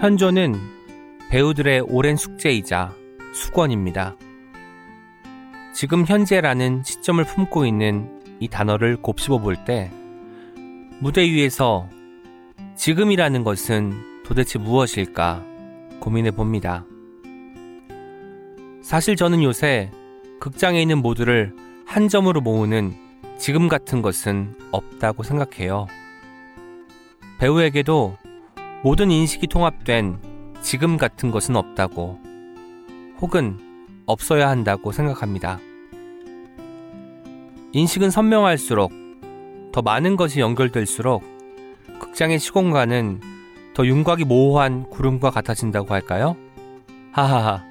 현조는 배우들의 오랜 숙제이자 수건입니다. 지금 현재라는 시점을 품고 있는 이 단어를 곱씹어 볼 때 무대 위에서 지금이라는 것은 도대체 무엇일까 고민해 봅니다. 사실 저는 요새 극장에 있는 모두를 한 점으로 모으는 지금 같은 것은 없다고 생각해요. 배우에게도 모든 인식이 통합된 지금 같은 것은 없다고 혹은 없어야 한다고 생각합니다. 인식은 선명할수록 더 많은 것이 연결될수록 극장의 시공간은 더 윤곽이 모호한 구름과 같아진다고 할까요? 하하하.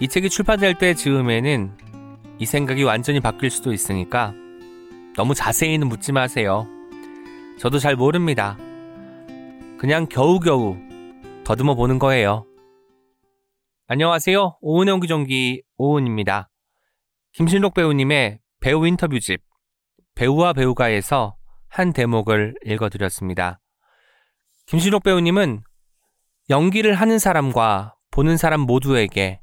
이 책이 출판될 때 즈음에는 이 생각이 완전히 바뀔 수도 있으니까 너무 자세히는 묻지 마세요. 저도 잘 모릅니다. 그냥 겨우겨우 더듬어 보는 거예요. 안녕하세요. 오은의 옹기종기 오은입니다. 김신록 배우님의 배우 인터뷰집 배우와 배우가에서 한 대목을 읽어드렸습니다. 김신록 배우님은 연기를 하는 사람과 보는 사람 모두에게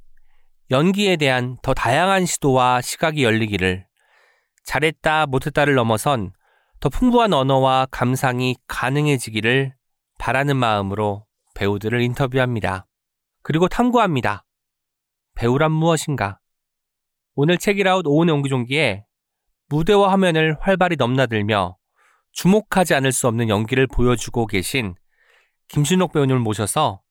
연기에 대한 더 다양한 시도와 시각이 열리기를 잘했다 못했다를 넘어선 더 풍부한 언어와 감상이 가능해지기를 바라는 마음으로 배우들을 인터뷰합니다. 그리고 탐구합니다. 배우란 무엇인가? 오늘 책이라웃 오은의 옹기종기에 무대와 화면을 활발히 넘나들며 주목하지 않을 수 없는 연기를 보여주고 계신 김신옥 배우님을 모셔서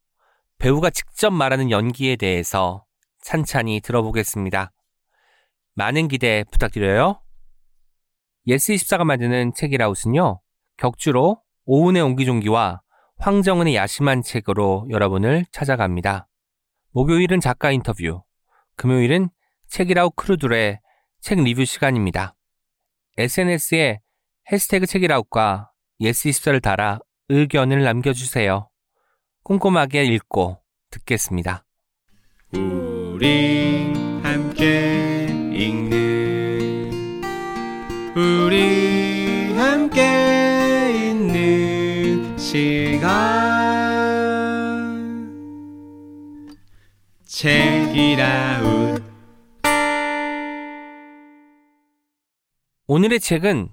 배우가 직접 말하는 연기에 대해서 찬찬히 들어보겠습니다. 많은 기대 부탁드려요. 예스24가 만드는 책읽아웃은요, 격주로 오은의 옹기종기와 황정은의 야심한 책으로 여러분을 찾아갑니다. 목요일은 작가 인터뷰, 금요일은 책읽아웃 crew들의 책 리뷰 시간입니다. SNS에 해시태그 책읽아웃과 예스24를 달아 의견을 남겨주세요. 꼼꼼하게 읽고 듣겠습니다. 우리 함께 읽는 우리 함께 시간 책이라웃 오늘의 책은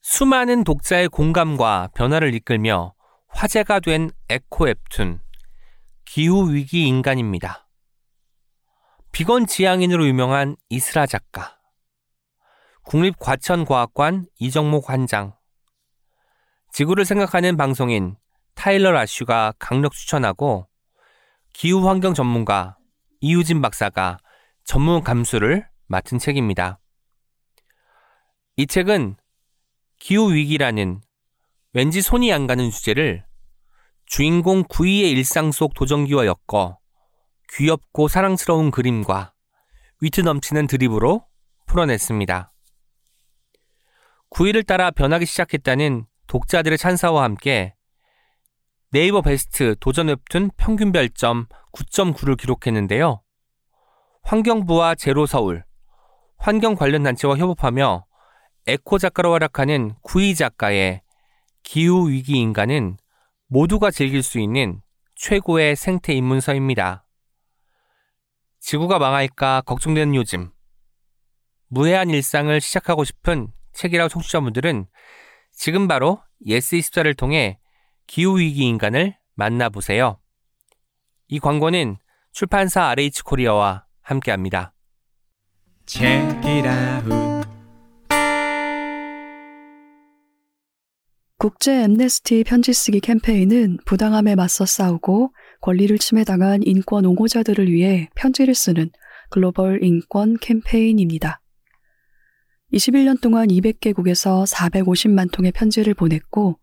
수많은 독자의 공감과 변화를 이끌며 화제가 된 에코 웹툰 기후 위기 인간입니다. 비건 지향인으로 유명한 이스라 작가, 국립과천과학관 이정목 관장, 지구를 생각하는 방송인 타일러 라슈가 강력 추천하고 기후 환경 전문가 이유진 박사가 전문 감수를 맡은 책입니다. 이 책은 기후 위기라는 왠지 손이 안 가는 주제를 주인공 구이의 일상 속 도전기와 엮어 귀엽고 사랑스러운 그림과 위트 넘치는 드립으로 풀어냈습니다. 구이를 따라 변하기 시작했다는 독자들의 찬사와 함께 네이버 베스트 도전 웹툰 평균 별점 9.9를 기록했는데요. 환경부와 제로서울, 환경 관련 단체와 협업하며 에코 작가로 활약하는 구이 작가의 기후 위기 인간은 모두가 즐길 수 있는 최고의 생태 입문서입니다. 지구가 망할까 걱정되는 요즘 무해한 일상을 시작하고 싶은 책읽아웃 청취자분들은 지금 바로 예스24를 통해 기후위기 인간을 만나보세요. 이 광고는 출판사 RH 코리아와 함께합니다. Check it out. 국제 엠네스티 편지 쓰기 캠페인은 부당함에 맞서 싸우고 권리를 침해당한 인권 옹호자들을 위해 편지를 쓰는 글로벌 인권 캠페인입니다. 21년 동안 200개국에서 450만 통의 편지를 보냈고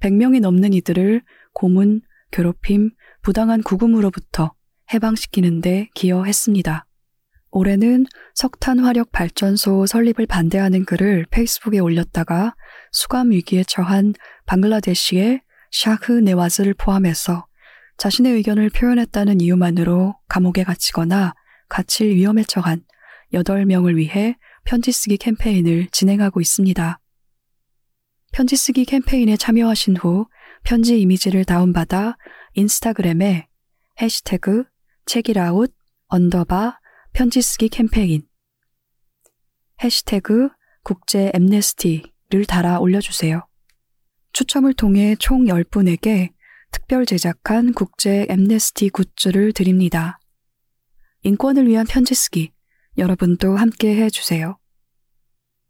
100명이 넘는 이들을 고문, 괴롭힘, 부당한 구금으로부터 해방시키는 데 기여했습니다. 올해는 석탄 화력 발전소 설립을 반대하는 글을 페이스북에 올렸다가 수감 위기에 처한 방글라데시의 샤흐 네와즈를 포함해서 자신의 의견을 표현했다는 이유만으로 감옥에 갇히거나 갇힐 위험에 처한 8명을 위해 편지 쓰기 캠페인을 진행하고 있습니다. 편지 쓰기 캠페인에 참여하신 후 편지 이미지를 다운받아 인스타그램에 해시태그 책읽아웃 언더바 편지 쓰기 캠페인 해시태그 국제 엠네스티를 달아 올려주세요. 추첨을 통해 총 10분에게 특별 제작한 국제 엠네스티 굿즈를 드립니다. 인권을 위한 편지 쓰기 여러분도 함께 해주세요.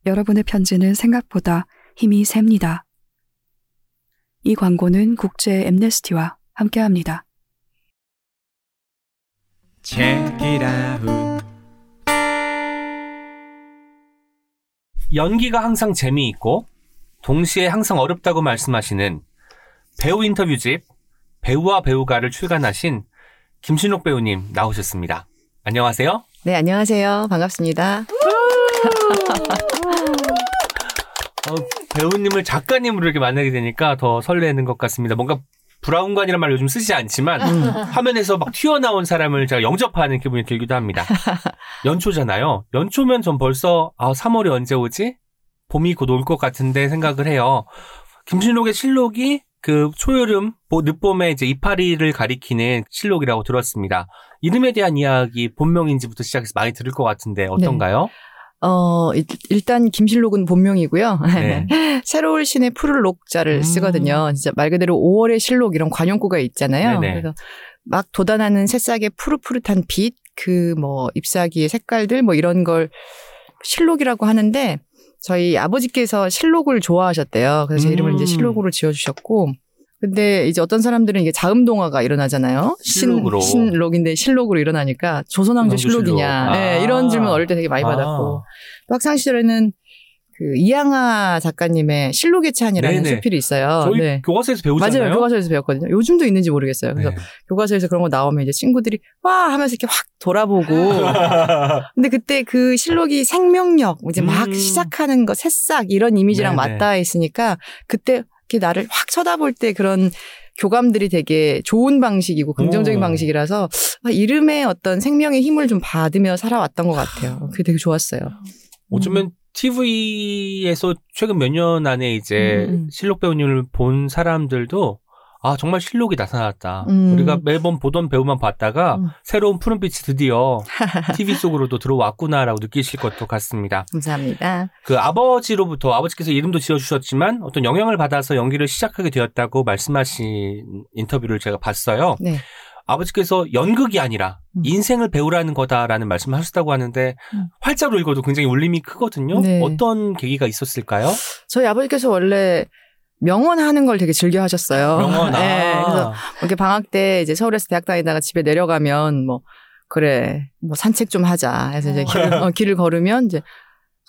여러분의 편지는 생각보다 힘이 셉니다. 이 광고는 국제 엠네스티와 함께합니다. Check it out. 연기가 항상 재미있고 동시에 항상 어렵다고 말씀하시는 배우 인터뷰집 배우와 배우가를 출간하신 김신옥 배우님 나오셨습니다. 안녕하세요. 네, 안녕하세요. 반갑습니다. 어, 배우님을 작가님으로 이렇게 만나게 되니까 더 설레는 것 같습니다. 뭔가 브라운관이라는 말 요즘 쓰지 않지만 화면에서 막 튀어나온 사람을 제가 영접하는 기분이 들기도 합니다. 연초잖아요. 연초면 전 벌써 아 3월이 언제 오지? 봄이 곧 올 것 같은데 생각을 해요. 김신록의 실록이 그 초여름, 보- 늦봄에 이제 이파리를 가리키는 실록이라고 들었습니다. 이름에 대한 이야기 본명인지부터 시작해서 많이 들을 것 같은데 어떤가요? 어, 일- 일단 김실록은 본명이고요. 네. 새로울 신의 푸를 녹자를 음. 쓰거든요. 진짜 말 그대로 5월의 실록 이런 관용구가 있잖아요. 네네. 그래서 막 돋아나는 새싹의 푸릇푸릇한 빛, 그 뭐 잎사귀의 색깔들 뭐 이런 걸 실록이라고 하는데 저희 아버지께서 실록을 좋아하셨대요. 그래서 제 이름을 음. 이제 실록으로 지어주셨고. 근데 이제 어떤 사람들은 이게 자음 동화가 일어나잖아요. 실록으로. 신, 신록인데 실록으로 일어나니까 조선왕조 실록이냐. 실록. 예, 아. 이런 질문 어릴 때 되게 많이 아. 받았고. 또 학창 시절에는 그 이양아 작가님의 실록의 찬이라는 네네. 수필이 있어요. 저희 네. 교과서에서 배우잖아요. 맞아요. 교과서에서 배웠거든요. 요즘도 있는지 모르겠어요. 그래서 네. 교과서에서 그런 거 나오면 이제 친구들이 와 하면서 이렇게 확 돌아보고. 근데 그때 그 실록이 생명력, 이제 막 음. 시작하는 거, 새싹 이런 이미지랑 네네. 맞닿아 있으니까 그때 이렇게 나를 확 쳐다볼 때 그런 교감들이 되게 좋은 방식이고 긍정적인 오. 방식이라서 아, 이름에 어떤 생명의 힘을 좀 받으며 살아왔던 것 같아요. 그게 되게 좋았어요. 어쩌면 TV에서 최근 몇 년 안에 이제 음, 음. 실록 배우님을 본 사람들도 아 정말 실록이 나타났다. 음. 우리가 매번 보던 배우만 봤다가 음. 새로운 푸른빛이 드디어 TV 속으로도 들어왔구나라고 느끼실 것도 같습니다. 감사합니다. 그 아버지로부터 아버지께서 이름도 지어주셨지만 어떤 영향을 받아서 연기를 시작하게 되었다고 말씀하신 인터뷰를 제가 봤어요. 네. 아버지께서 연극이 아니라 음. 인생을 배우라는 거다라는 말씀을 하셨다고 하는데 음. 활자로 읽어도 굉장히 울림이 크거든요. 네. 어떤 계기가 있었을까요? 저희 아버지께서 원래 명언하는 걸 되게 즐겨 하셨어요. 명언 아. 네, 그래서 이렇게 방학 때 이제 서울에서 대학 다니다가 집에 내려가면 뭐 그래 뭐 산책 좀 하자 해서 이제 길을, 어, 길을 걸으면 이제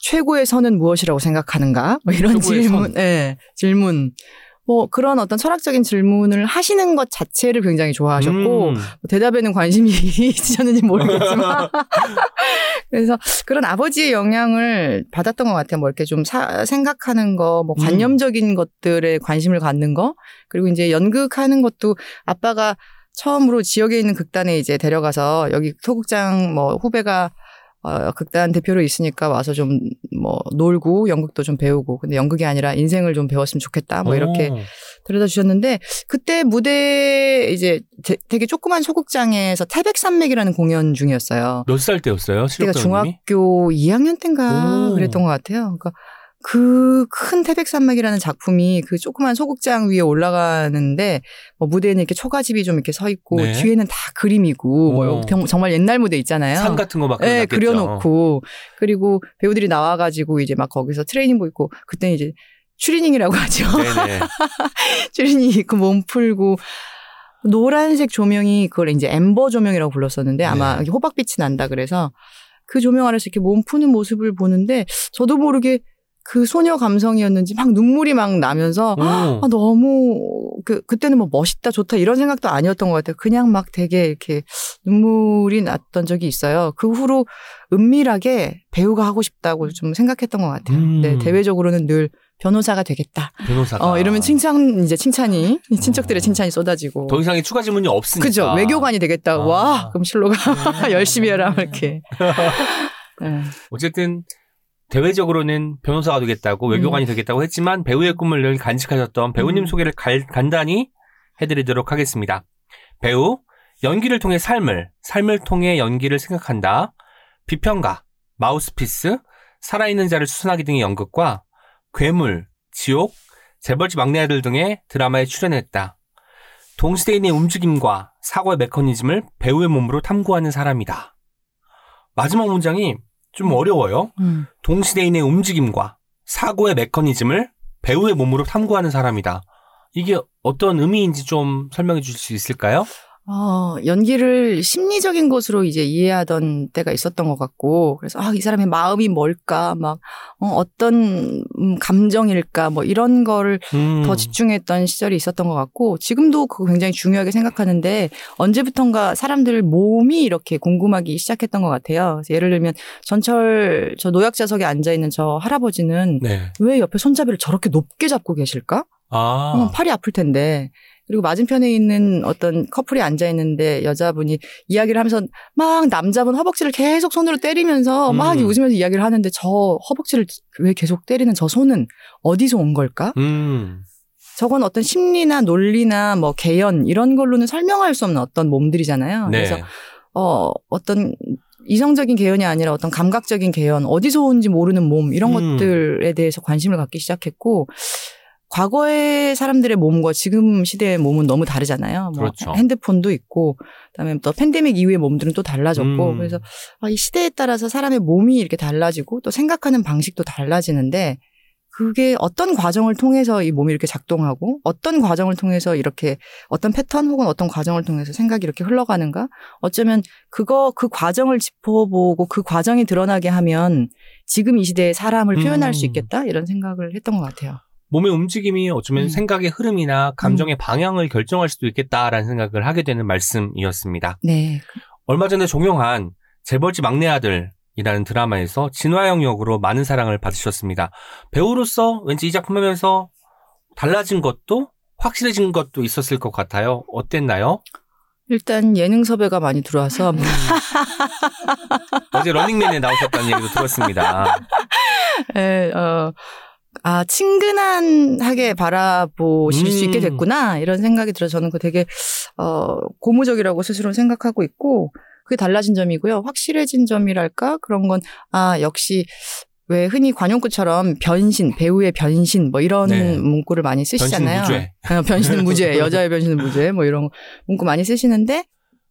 최고의 선은 무엇이라고 생각하는가 뭐 이런 질문, 선. 네, 질문. 뭐 그런 어떤 철학적인 질문을 하시는 것 자체를 굉장히 좋아하셨고 음. 뭐 대답에는 관심이 있으셨는지 모르겠지만 그래서 그런 아버지의 영향을 받았던 것 같아요. 뭐 이렇게 좀 사- 생각하는 거, 뭐 음. 관념적인 것들에 관심을 갖는 거, 그리고 이제 연극하는 것도 아빠가 처음으로 지역에 있는 극단에 이제 데려가서 여기 소극장 뭐 후배가 어, 극단 대표로 있으니까 와서 좀 뭐 놀고 연극도 좀 배우고 근데 연극이 아니라 인생을 좀 배웠으면 좋겠다 뭐 이렇게 오. 데려다 주셨는데 그때 무대 이제 되, 되게 조그만 소극장에서 태백산맥이라는 공연 중이었어요. 몇 살 때였어요? 그때가? 중학교 2학년 때인가 오. 그랬던 것 같아요. 그러니까 그 큰 태백산맥이라는 작품이 그 조그만 소극장 위에 올라가는데 뭐 무대에는 이렇게 초가집이 좀 이렇게 서 있고 네. 뒤에는 다 그림이고 뭐 오. 정- 정말 옛날 무대 있잖아요. 산 같은 거막 네, 그려놓고 그리고 배우들이 나와가지고 이제 막 거기서 트레이닝복 입고 그때 이제 추리닝이라고 하죠. 추리닝 입고 몸 풀고 노란색 조명이 그걸 이제 amber 조명이라고 불렀었는데 아마 네. 호박빛이 난다 그래서 그 조명 아래서 이렇게 몸 푸는 모습을 보는데 저도 모르게 그 소녀 감성이었는지 막 눈물이 막 나면서 오. 아, 너무 그 그때는 뭐 멋있다 좋다 이런 생각도 아니었던 것 같아요. 그냥 막 되게 이렇게 눈물이 났던 적이 있어요. 그 후로 은밀하게 배우가 하고 싶다고 좀 생각했던 것 같아요. 음. 네, 대외적으로는 늘 변호사가 되겠다. 변호사가. 어, 이러면 칭찬 이제 칭찬이 친척들의 어. 칭찬이 쏟아지고. 더 이상의 추가 질문이 없으니까. 그죠 외교관이 되겠다. 아. 와 그럼 실로가 네. 열심히 해라 이렇게. 네. 어쨌든 대외적으로는 변호사가 되겠다고 외교관이 되겠다고 했지만 배우의 꿈을 늘 간직하셨던 배우님 음. 소개를 갈- 간단히 해드리도록 하겠습니다. 배우, 연기를 통해 삶을, 삶을 통해 연기를 생각한다. 비평가, 마우스피스, 살아있는 자를 수순하기 등의 연극과 괴물, 지옥, 재벌집 막내 아들 등의 드라마에 출연했다. 동시대인의 움직임과 사고의 메커니즘을 배우의 몸으로 탐구하는 사람이다. 마지막 문장이 좀 어려워요. 음. 동시대인의 움직임과 사고의 메커니즘을 배우의 몸으로 탐구하는 사람이다. 이게 어떤 의미인지 좀 설명해 주실 수 있을까요? 어, 연기를 심리적인 것으로 이제 이해하던 때가 있었던 것 같고, 그래서, 아, 이 사람의 마음이 뭘까, 막, 어, 떤 감정일까, 뭐, 이런 거를 음. 더 집중했던 시절이 있었던 것 같고, 지금도 그거 굉장히 중요하게 생각하는데, 언제부턴가 사람들 몸이 이렇게 궁금하기 시작했던 것 같아요. 예를 들면, 전철, 저 노약자석에 앉아있는 저 할아버지는 네. 왜 옆에 손잡이를 저렇게 높게 잡고 계실까? 아. 어, 팔이 아플 텐데. 그리고 맞은편에 있는 어떤 커플이 앉아 있는데 여자분이 이야기를 하면서 막 남자분 허벅지를 계속 손으로 때리면서 막 음. 웃으면서 이야기를 하는데 저 허벅지를 왜 계속 때리는 저 손은 어디서 온 걸까? 음. 저건 어떤 심리나 논리나 뭐 개연 이런 걸로는 설명할 수 없는 어떤 몸들이잖아요. 네. 그래서 어 어떤 이성적인 개연이 아니라 어떤 감각적인 개연, 어디서 온지 모르는 몸 이런 음. 것들에 대해서 관심을 갖기 시작했고 과거의 사람들의 몸과 지금 시대의 몸은 너무 다르잖아요. 뭐 그렇죠. 핸드폰도 있고 그다음에 또 팬데믹 이후의 몸들은 또 달라졌고 음. 그래서 아, 이 시대에 따라서 사람의 몸이 이렇게 달라지고 또 생각하는 방식도 달라지는데 그게 어떤 과정을 통해서 이 몸이 이렇게 작동하고 어떤 과정을 통해서 이렇게 어떤 패턴 혹은 어떤 과정을 통해서 생각이 이렇게 흘러가는가 어쩌면 그거 그 과정을 짚어보고 그 과정이 드러나게 하면 지금 이 시대의 사람을 표현할 수 음. 있겠다 이런 생각을 했던 것 같아요. 몸의 움직임이 어쩌면 음. 생각의 흐름이나 감정의 방향을 결정할 수도 있겠다라는 생각을 하게 되는 말씀이었습니다. 네. 얼마 전에 종영한 재벌집 막내 아들 이라는 드라마에서 진화영 역으로 많은 사랑을 받으셨습니다. 배우로서 왠지 이 작품 하면서 달라진 것도 확실해진 것도 있었을 것 같아요. 어땠나요? 일단 예능 섭외가 많이 들어와서 음. 어제 러닝맨에 나오셨다는 얘기도 들었습니다. 예, 어, 아, 친근한하게 바라보실 수 음. 있게 됐구나, 이런 생각이 들어서 저는 그 되게, 어, 고무적이라고 스스로 생각하고 있고, 그게 달라진 점이고요. 확실해진 점이랄까? 그런 건, 아, 역시, 왜 흔히 관용구처럼 변신, 배우의 변신, 뭐 이런 네. 문구를 많이 쓰시잖아요. 변신 어, 변신은 무죄, 여자의 변신은 무죄, 뭐 이런 문구 많이 쓰시는데,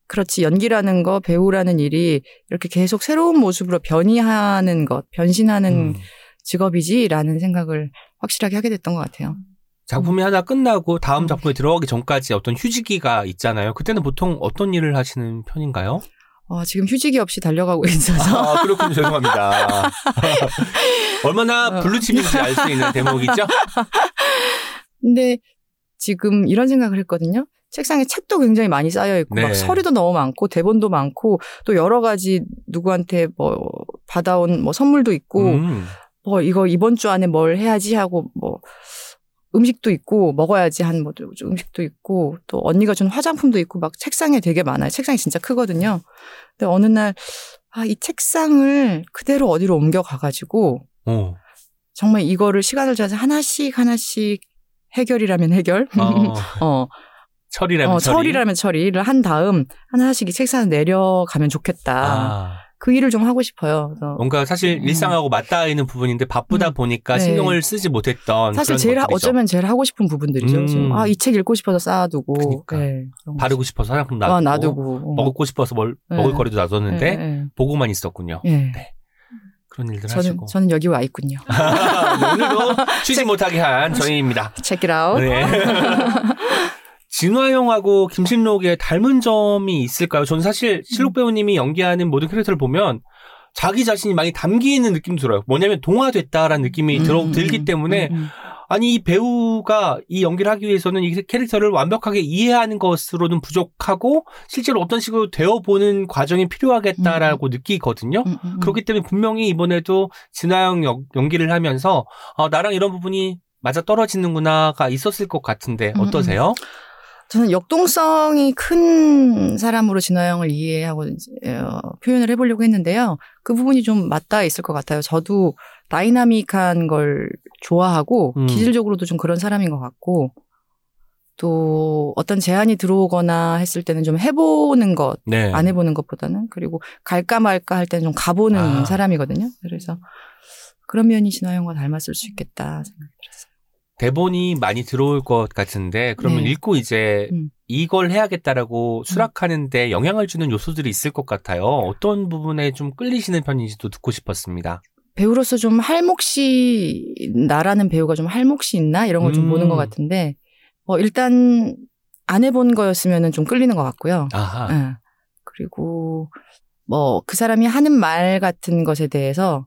그렇지, 연기라는 거, 배우라는 일이 이렇게 계속 새로운 모습으로 변이하는 것, 변신하는 음. 직업이지라는 생각을 확실하게 하게 됐던 것 같아요. 작품이 하나 끝나고 다음 음. 작품에 들어가기 전까지 어떤 휴지기가 있잖아요. 그때는 보통 어떤 일을 하시는 편인가요? 어, 지금 휴지기 없이 달려가고 있어서 아, 그렇군요. 죄송합니다. 얼마나 어. 블루칩인지 알 수 있는 대목이죠? 근데 지금 이런 생각을 했거든요. 책상에 책도 굉장히 많이 쌓여 있고 네. 막 서류도 너무 많고 대본도 많고 또 여러 가지 누구한테 뭐 받아온 뭐 선물도 있고 음. 뭐 이거 이번 주 안에 뭘 해야지 하고 뭐 음식도 있고 먹어야지 한뭐 음식도 있고 또 언니가 준 화장품도 있고 막 책상에 되게 많아요. 책상이 진짜 크거든요. 근데 어느 날 아, 이 책상을 그대로 어디로 옮겨 가 가지고 어. 정말 이거를 시간을 줘서 하나씩 하나씩 해결이라면 해결. 어. 어, 철이라면 어, 철이. 처리라면 처리를 한 다음 하나씩 이 책상을 내려가면 좋겠다. 아. 그 일을 좀 하고 싶어요. 뭔가 사실 음. 일상하고 맞닿아 있는 부분인데 바쁘다 음. 보니까 네. 신경을 쓰지 못했던 사실 제일 하- 것들이죠. 어쩌면 제일 하고 싶은 부분들이죠. 음. 지금 아, 이 책 읽고 싶어서 쌓아두고. 그러니까. 네. 바르고 싶어서 화장품 놔두고, 어, 놔두고. 어. 먹고 싶어서 뭘 네. 먹을 거리도 놔뒀는데 네, 네. 보고만 있었군요. 예. 네. 그런 일들 저는 하시고 저는 여기 와 있군요. 네, 오늘도 쉬지 못하게 한 저희입니다. Out. 네. 진화영하고 김신록의 닮은 점이 있을까요? 저는 사실 실록 음. 배우님이 연기하는 모든 캐릭터를 보면 자기 자신이 많이 담겨 있는 느낌 들어요. 뭐냐면 동화됐다라는 느낌이 들어, 음, 들기 음, 때문에 음, 음. 아니 이 배우가 이 연기를 하기 위해서는 이 캐릭터를 완벽하게 이해하는 것으로는 부족하고 실제로 어떤 식으로 되어 보는 과정이 필요하겠다라고 느끼거든요. 음, 음, 음. 그렇기 때문에 분명히 이번에도 진화영 연- 연기를 하면서 어, 나랑 이런 부분이 맞아 떨어지는구나가 있었을 것 같은데 음, 어떠세요? 저는 역동성이 큰 사람으로 진화영을 이해하고 어, 표현을 해보려고 했는데요. 그 부분이 좀 맞닿아 있을 것 같아요. 저도 다이나믹한 걸 좋아하고 음. 기질적으로도 좀 그런 사람인 것 같고 또 어떤 제안이 들어오거나 했을 때는 좀 해보는 것, 네. 안 해보는 것보다는 그리고 갈까 말까 할 때는 좀 가보는 아. 사람이거든요. 그래서 그런 면이 진화영과 닮았을 수 있겠다 들었어요. 대본이 많이 들어올 것 같은데 그러면 네. 읽고 이제 음. 이걸 해야겠다라고 수락하는데 영향을 주는 요소들이 있을 것 같아요. 어떤 부분에 좀 끌리시는 편인지도 듣고 싶었습니다. 배우로서 좀 할몫이 나라는 배우가 좀 할몫이 있나 이런 걸좀 음. 보는 것 같은데 어, 일단 안 해본 거였으면 좀 끌리는 것 같고요. 아하. 예. 그리고 뭐 그 사람이 하는 말 같은 것에 대해서 어,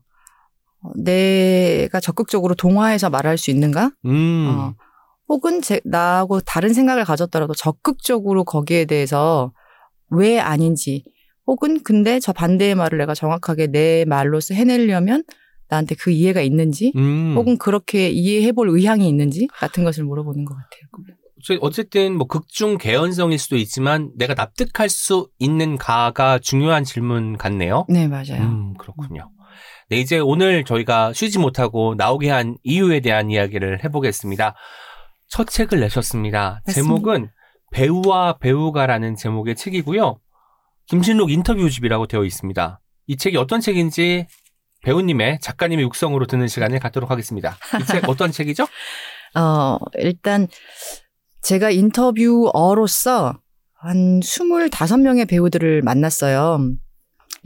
내가 적극적으로 동화해서 말할 수 있는가? 음. 어, 혹은 제, 나하고 다른 생각을 가졌더라도 적극적으로 거기에 대해서 왜 아닌지 혹은 근데 저 반대의 말을 내가 정확하게 내 말로서 해내려면 나한테 그 이해가 있는지 음. 혹은 그렇게 이해해볼 의향이 있는지 같은 것을 물어보는 것 같아요. 저- 어쨌든 뭐 극중 개연성일 수도 있지만 내가 납득할 수 있는 가가 중요한 질문 같네요. 네, 맞아요. 음, 그렇군요. 네, 이제 오늘 저희가 쉬지 못하고 나오게 한 이유에 대한 이야기를 해보겠습니다. 첫 책을 내셨습니다. 맞습니다. 제목은 배우와 배우가라는 제목의 책이고요. 김신록 인터뷰집이라고 되어 있습니다. 이 책이 어떤 책인지 배우님의 작가님의 육성으로 듣는 시간을 갖도록 하겠습니다. 이 책 어떤 책이죠? 어, 일단 제가 인터뷰어로서 한 25명의 배우들을 만났어요.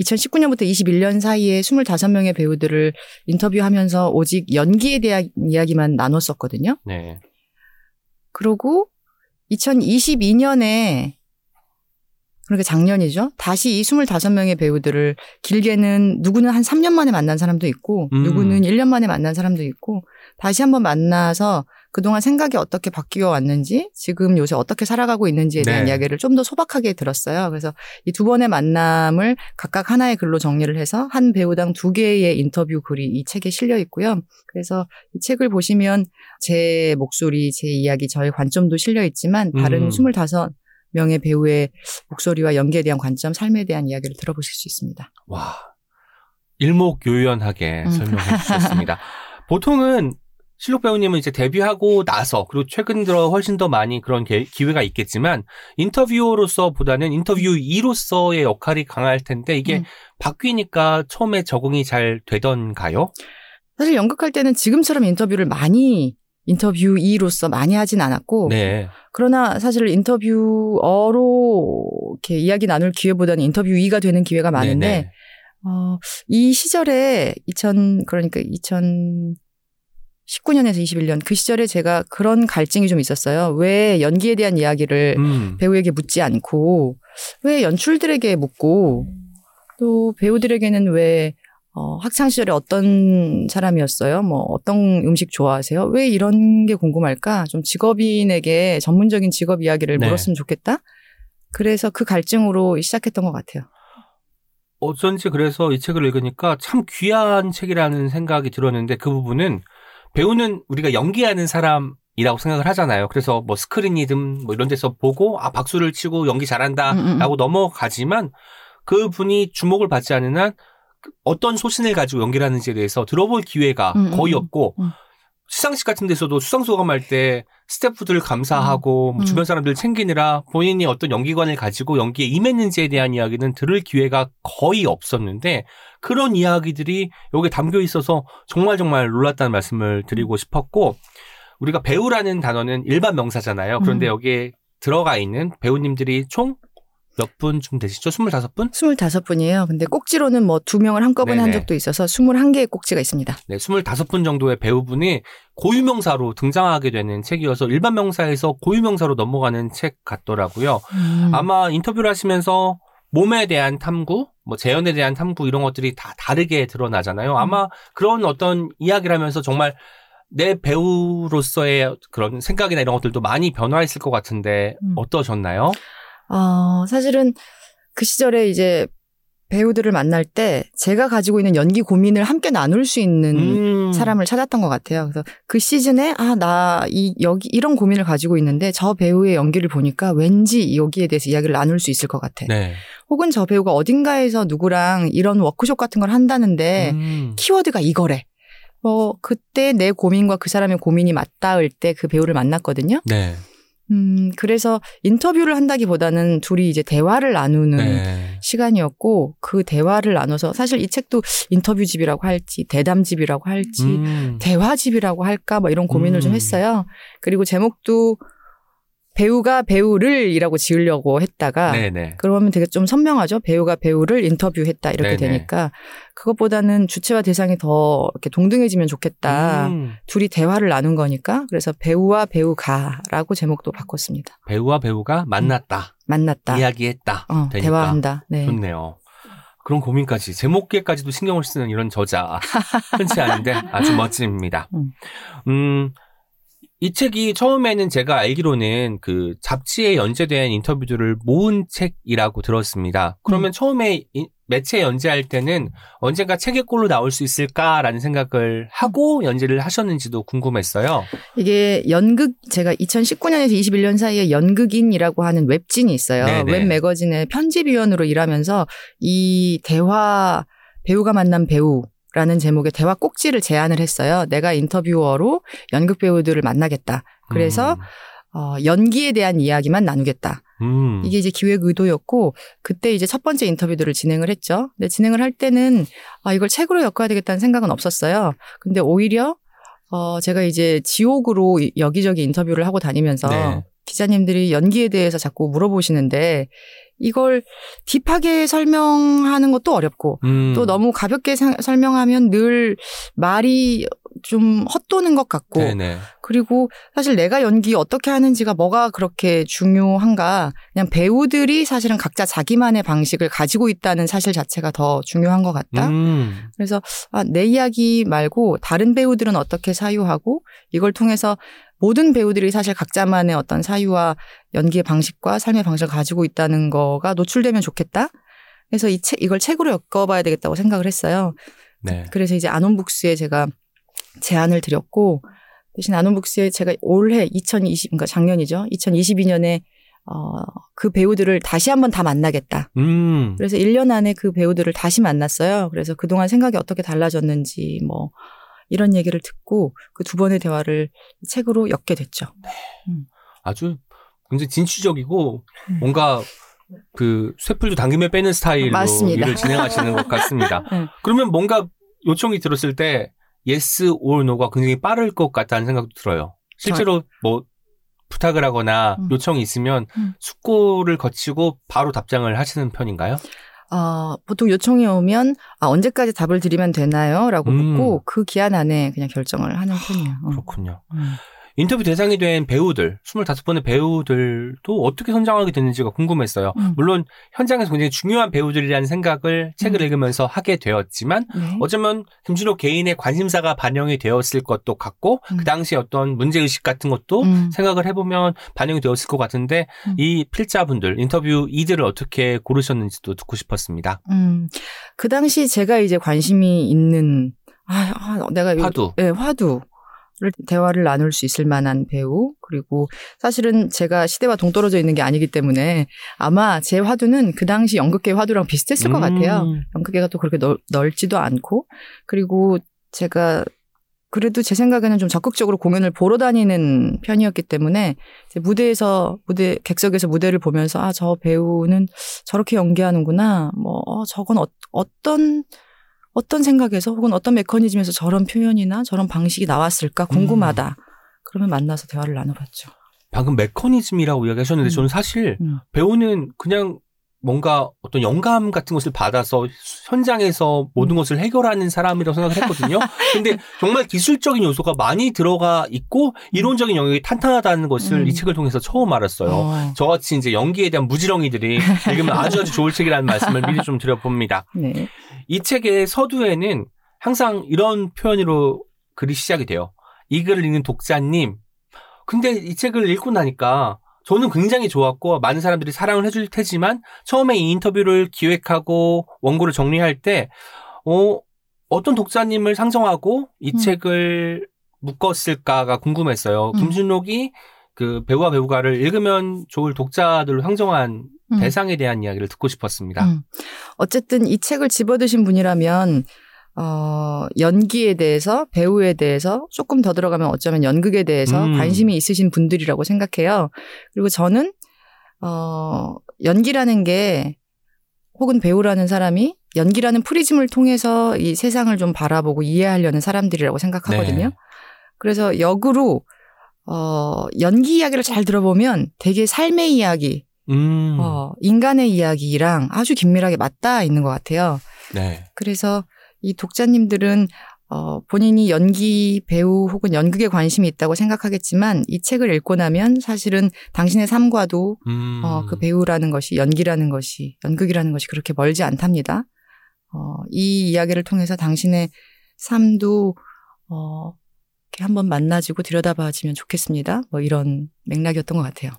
2019년부터 21년 사이에 25명의 배우들을 인터뷰하면서 오직 연기에 대한 이야기만 나눴었거든요. 네. 그리고 2022년에 그러니까 작년이죠. 다시 이 25명의 배우들을 길게는 누구는 한 3년 만에 만난 사람도 있고 음. 누구는 1년 만에 만난 사람도 있고 다시 한번 만나서 그동안 생각이 어떻게 바뀌어 왔는지 지금 요새 어떻게 살아가고 있는지에 대한 네. 이야기를 좀 더 소박하게 들었어요. 그래서 이 두 번의 만남을 각각 하나의 글로 정리를 해서 한 배우당 두 개의 인터뷰 글이 이 책에 실려 있고요. 그래서 이 책을 보시면 제 목소리, 제 이야기, 저의 관점도 실려 있지만 다른 음. 25 명의 배우의 목소리와 연기에 대한 관점, 삶에 대한 이야기를 들어보실 수 있습니다. 와, 일목요연하게 음. 설명해 주셨습니다. 보통은 실록 배우님은 이제 데뷔하고 나서 그리고 최근 들어 훨씬 더 많이 그런 게- 기회가 있겠지만 인터뷰어로서보다는 인터뷰이로서의 역할이 강할 텐데 이게 음. 바뀌니까 처음에 적응이 잘 되던가요? 사실 연극할 때는 지금처럼 인터뷰를 많이 인터뷰이로서 많이 하진 않았고 네. 그러나 사실 인터뷰어로 이렇게 이야기 나눌 기회보다는 인터뷰이가 되는 기회가 많은데 네네. 어, 이 시절에 2000 그러니까 2019년에서 21년 그 시절에 제가 그런 갈증이 좀 있었어요. 왜 연기에 대한 이야기를 음. 배우에게 묻지 않고 왜 연출들에게 묻고 또 배우들에게는 왜 어, 학창 시절에 어떤 사람이었어요? 뭐 어떤 음식 좋아하세요? 왜 이런 게 궁금할까? 좀 직업인에게 전문적인 직업 이야기를 네. 물었으면 좋겠다. 그래서 그 갈증으로 시작했던 것 같아요. 어쩐지 그래서 이 책을 읽으니까 참 귀한 책이라는 생각이 들었는데 그 부분은 배우는 우리가 연기하는 사람 이라고 생각을 하잖아요. 그래서 뭐 스크린이든 뭐 이런 데서 보고 아 박수를 치고 연기 음, 음. 잘한다라고 넘어가지만 그 분이 주목을 받지 않는 한 어떤 소신을 가지고 연기를 하는지에 대해서 들어볼 기회가 음, 음, 거의 음. 없고 음. 시상식 같은 데서도 수상 소감할 때 스태프들 감사하고 뭐 음. 주변 사람들 챙기느라 본인이 어떤 연기관을 가지고 연기에 임했는지에 대한 이야기는 들을 기회가 거의 없었는데 그런 이야기들이 여기에 담겨 있어서 정말 정말 놀랐다는 말씀을 드리고 싶었고 우리가 배우라는 단어는 일반 명사잖아요. 그런데 음. 여기에 들어가 있는 배우님들이 총 몇 분쯤 되시죠? 25분? 25분이에요. 근데 꼭지로는 뭐 두 명을 한꺼번에 한 네네. 적도 있어서 21개의 꼭지가 있습니다. 네, 25분 정도의 배우분이 고유명사로 등장하게 되는 책이어서 일반 명사에서 고유명사로 넘어가는 책 같더라고요. 음. 아마 인터뷰를 하시면서 몸에 대한 탐구, 뭐 재연에 대한 탐구 이런 것들이 다 다르게 드러나잖아요. 아마 그런 어떤 이야기를 하면서 정말 내 배우로서의 그런 생각이나 이런 것들도 많이 변화했을 것 같은데 음. 어떠셨나요? 어, 사실은 그 시절에 이제 배우들을 만날 때 제가 가지고 있는 연기 고민을 함께 나눌 수 있는 음. 사람을 찾았던 것 같아요. 그래서 그 시즌에 아 나 이 여기 이런 고민을 가지고 있는데 저 배우의 연기를 보니까 왠지 여기에 대해서 이야기를 나눌 수 있을 것 같아. 네. 혹은 저 배우가 어딘가에서 누구랑 이런 워크숍 같은 걸 한다는데 음. 키워드가 이거래. 뭐 그때 내 고민과 그 사람의 고민이 맞닿을 때 그 배우를 만났거든요. 네. 음 그래서 인터뷰를 한다기보다는 둘이 이제 대화를 나누는 네. 시간이었고 그 대화를 나눠서 사실 이 책도 인터뷰집이라고 할지 대담집이라고 할지 음. 대화집이라고 할까 뭐 이런 고민을 좀 음. 했어요. 그리고 제목도 배우가 배우를이라고 지으려고 했다가 네네. 그러면 되게 좀 선명하죠. 배우가 배우를 인터뷰했다 이렇게 네네. 되니까 그것보다는 주체와 대상이 더 이렇게 동등해지면 좋겠다. 음. 둘이 대화를 나눈 거니까 그래서 배우와 배우가라고 제목도 바꿨습니다. 배우와 배우가 만났다. 만났다. 이야기했다. 어. 대화한다. 네. 좋네요. 그런 고민까지 제목에까지도 신경을 쓰는 이런 저자 흔치 않은데 아주 멋집니다. 음. 음, 이 책이 처음에는 제가 알기로는 그 잡지에 연재된 인터뷰들을 모은 책이라고 들었습니다. 그러면 음. 처음에 이- 매체 연재할 때는 언젠가 책의 꼴로 나올 수 있을까라는 생각을 하고 연재를 하셨는지도 궁금했어요. 이게 연극 제가 2019년에서 21년 사이에 연극인이라고 하는 웹진이 있어요. 네네. 웹 매거진의 편집위원으로 일하면서 이 대화 배우가 만난 배우 라는 제목의 대화 꼭지를 제안을 했어요. 내가 인터뷰어로 연극 배우들을 만나겠다. 그래서 어, 연기에 대한 이야기만 나누겠다. 음, 이게 이제 기획 의도였고 그때 이제 첫 번째 인터뷰들을 진행을 했죠. 근데 진행을 할 때는 아 이걸 책으로 엮어야 되겠다는 생각은 없었어요. 근데 오히려 어 제가 이제 지옥으로 이- 여기저기 인터뷰를 하고 다니면서 네. 기자님들이 연기에 대해서 자꾸 물어보시는데 이걸 딥하게 설명하는 것도 어렵고 음, 또 너무 가볍게 사- 설명하면 늘 말이 좀 헛도는 것 같고 네네. 그리고 사실 내가 연기 어떻게 하는지가 뭐가 그렇게 중요한가. 그냥 배우들이 사실은 각자 자기만의 방식을 가지고 있다는 사실 자체가 더 중요한 것 같다. 음, 그래서 아, 내 이야기 말고 다른 배우들은 어떻게 사유하고 이걸 통해서 모든 배우들이 사실 각자만의 어떤 사유와 연기의 방식과 삶의 방식을 가지고 있다는 거가 노출되면 좋겠다. 그래서 이 책, 이걸 책으로 엮어봐야 되겠다고 생각을 했어요. 네. 그래서 이제 아논북스에 제가 제안을 드렸고 대신 아논북스에 제가 올해 2020 그러니까 작년이죠. 2022년에 어, 그 배우들을 다시 한번 다 만나겠다. 음, 그래서 1년 안에 그 배우들을 다시 만났어요. 그래서 그동안 생각이 어떻게 달라졌는지 뭐 이런 얘기를 듣고 그 두 번의 대화를 책으로 엮게 됐죠. 아주 굉장히 진취적이고 음. 뭔가 그 쇠풀도 당김에 빼는 스타일로 맞습니다. 일을 진행하시는 것 같습니다. 네. 그러면 뭔가 요청이 들었을 때 yes or no가 굉장히 빠를 것 같다는 생각도 들어요. 실제로 뭐 부탁을 하거나 음. 요청이 있으면 음. 숙고를 거치고 바로 답장을 하시는 편인가요? 어, 보통 요청이 오면 아, 언제까지 답을 드리면 되나요? 라고 음. 묻고 그 기한 안에 그냥 결정을 하는 편이에요. 어. 그렇군요. 음. 인터뷰 대상이 된 배우들, 25번의 배우들도 어떻게 선정하게 됐는지가 궁금했어요. 음. 물론 현장에서 굉장히 중요한 배우들이라는 생각을 책을 음. 읽으면서 하게 되었지만 네. 어쩌면 김준호 개인의 관심사가 반영이 되었을 것도 같고 음. 그 당시 어떤 문제의식 같은 것도 음. 생각을 해보면 반영이 되었을 것 같은데 음. 이 필자분들 인터뷰 이들을 어떻게 고르셨는지도 듣고 싶었습니다. 음, 그 당시 제가 이제 관심이 있는, 아, 아, 내가 요- 화두. 네, 화두를 대화를 나눌 수 있을 만한 배우 그리고 사실은 제가 시대와 동떨어져 있는 게 아니기 때문에 아마 제 화두는 그 당시 연극계 화두랑 비슷했을 것 같아요. 음. 연극계가 또 그렇게 넓, 넓지도 않고 그리고 제가 그래도 제 생각에는 좀 적극적으로 공연을 보러 다니는 편이었기 때문에 무대에서 무대 객석에서 무대를 보면서 아 저 배우는 저렇게 연기하는구나 뭐 어, 저건 어, 어떤 어떤 생각에서 혹은 어떤 메커니즘에서 저런 표현이나 저런 방식이 나왔을까 궁금하다. 그러면 만나서 대화를 나눠봤죠. 방금 메커니즘이라고 이야기하셨는데 음. 저는 사실 음. 배우는 그냥 뭔가 어떤 영감 같은 것을 받아서 현장에서 모든 음. 것을 해결하는 사람이라고 생각을 했거든요. 근데 정말 기술적인 요소가 많이 들어가 있고 이론적인 영역이 탄탄하다는 것을 음. 이 책을 통해서 처음 알았어요. 어, 저같이 이제 연기에 대한 무지렁이들이 읽으면 아주 아주 좋을 책이라는 말씀을 미리 좀 드려봅니다. 네. 이 책의 서두에는 항상 이런 표현으로 글이 시작이 돼요. 이 글을 읽는 독자님. 근데 이 책을 읽고 나니까 저는 굉장히 좋았고 많은 사람들이 사랑을 해줄 테지만 처음에 이 인터뷰를 기획하고 원고를 정리할 때 어, 어떤 독자님을 상정하고 이 음. 책을 묶었을까가 궁금했어요. 음. 김준록이 그 배우와 배우가를 읽으면 좋을 독자들로 상정한 음. 대상에 대한 이야기를 듣고 싶었습니다. 음. 어쨌든 이 책을 집어드신 분이라면 어, 연기에 대해서 배우에 대해서 조금 더 들어가면 어쩌면 연극에 대해서 음. 관심이 있으신 분들이라고 생각해요. 그리고 저는 어, 연기라는 게 혹은 배우라는 사람이 연기라는 프리즘을 통해서 이 세상을 좀 바라보고 이해하려는 사람들이라고 생각하거든요. 네. 그래서 역으로 어, 연기 이야기를 잘 들어보면 되게 삶의 이야기, 음. 어, 인간의 이야기랑 아주 긴밀하게 맞닿아 있는 것 같아요. 네. 그래서 이 독자님들은 어, 본인이 연기 배우 혹은 연극에 관심이 있다고 생각하겠지만 이 책을 읽고 나면 사실은 당신의 삶과도 음. 어, 그 배우라는 것이 연기라는 것이 연극이라는 것이 그렇게 멀지 않답니다. 어, 이 이야기를 통해서 당신의 삶도 어, 이렇게 한번 만나지고 들여다봐지면 좋겠습니다. 뭐 이런 맥락이었던 것 같아요.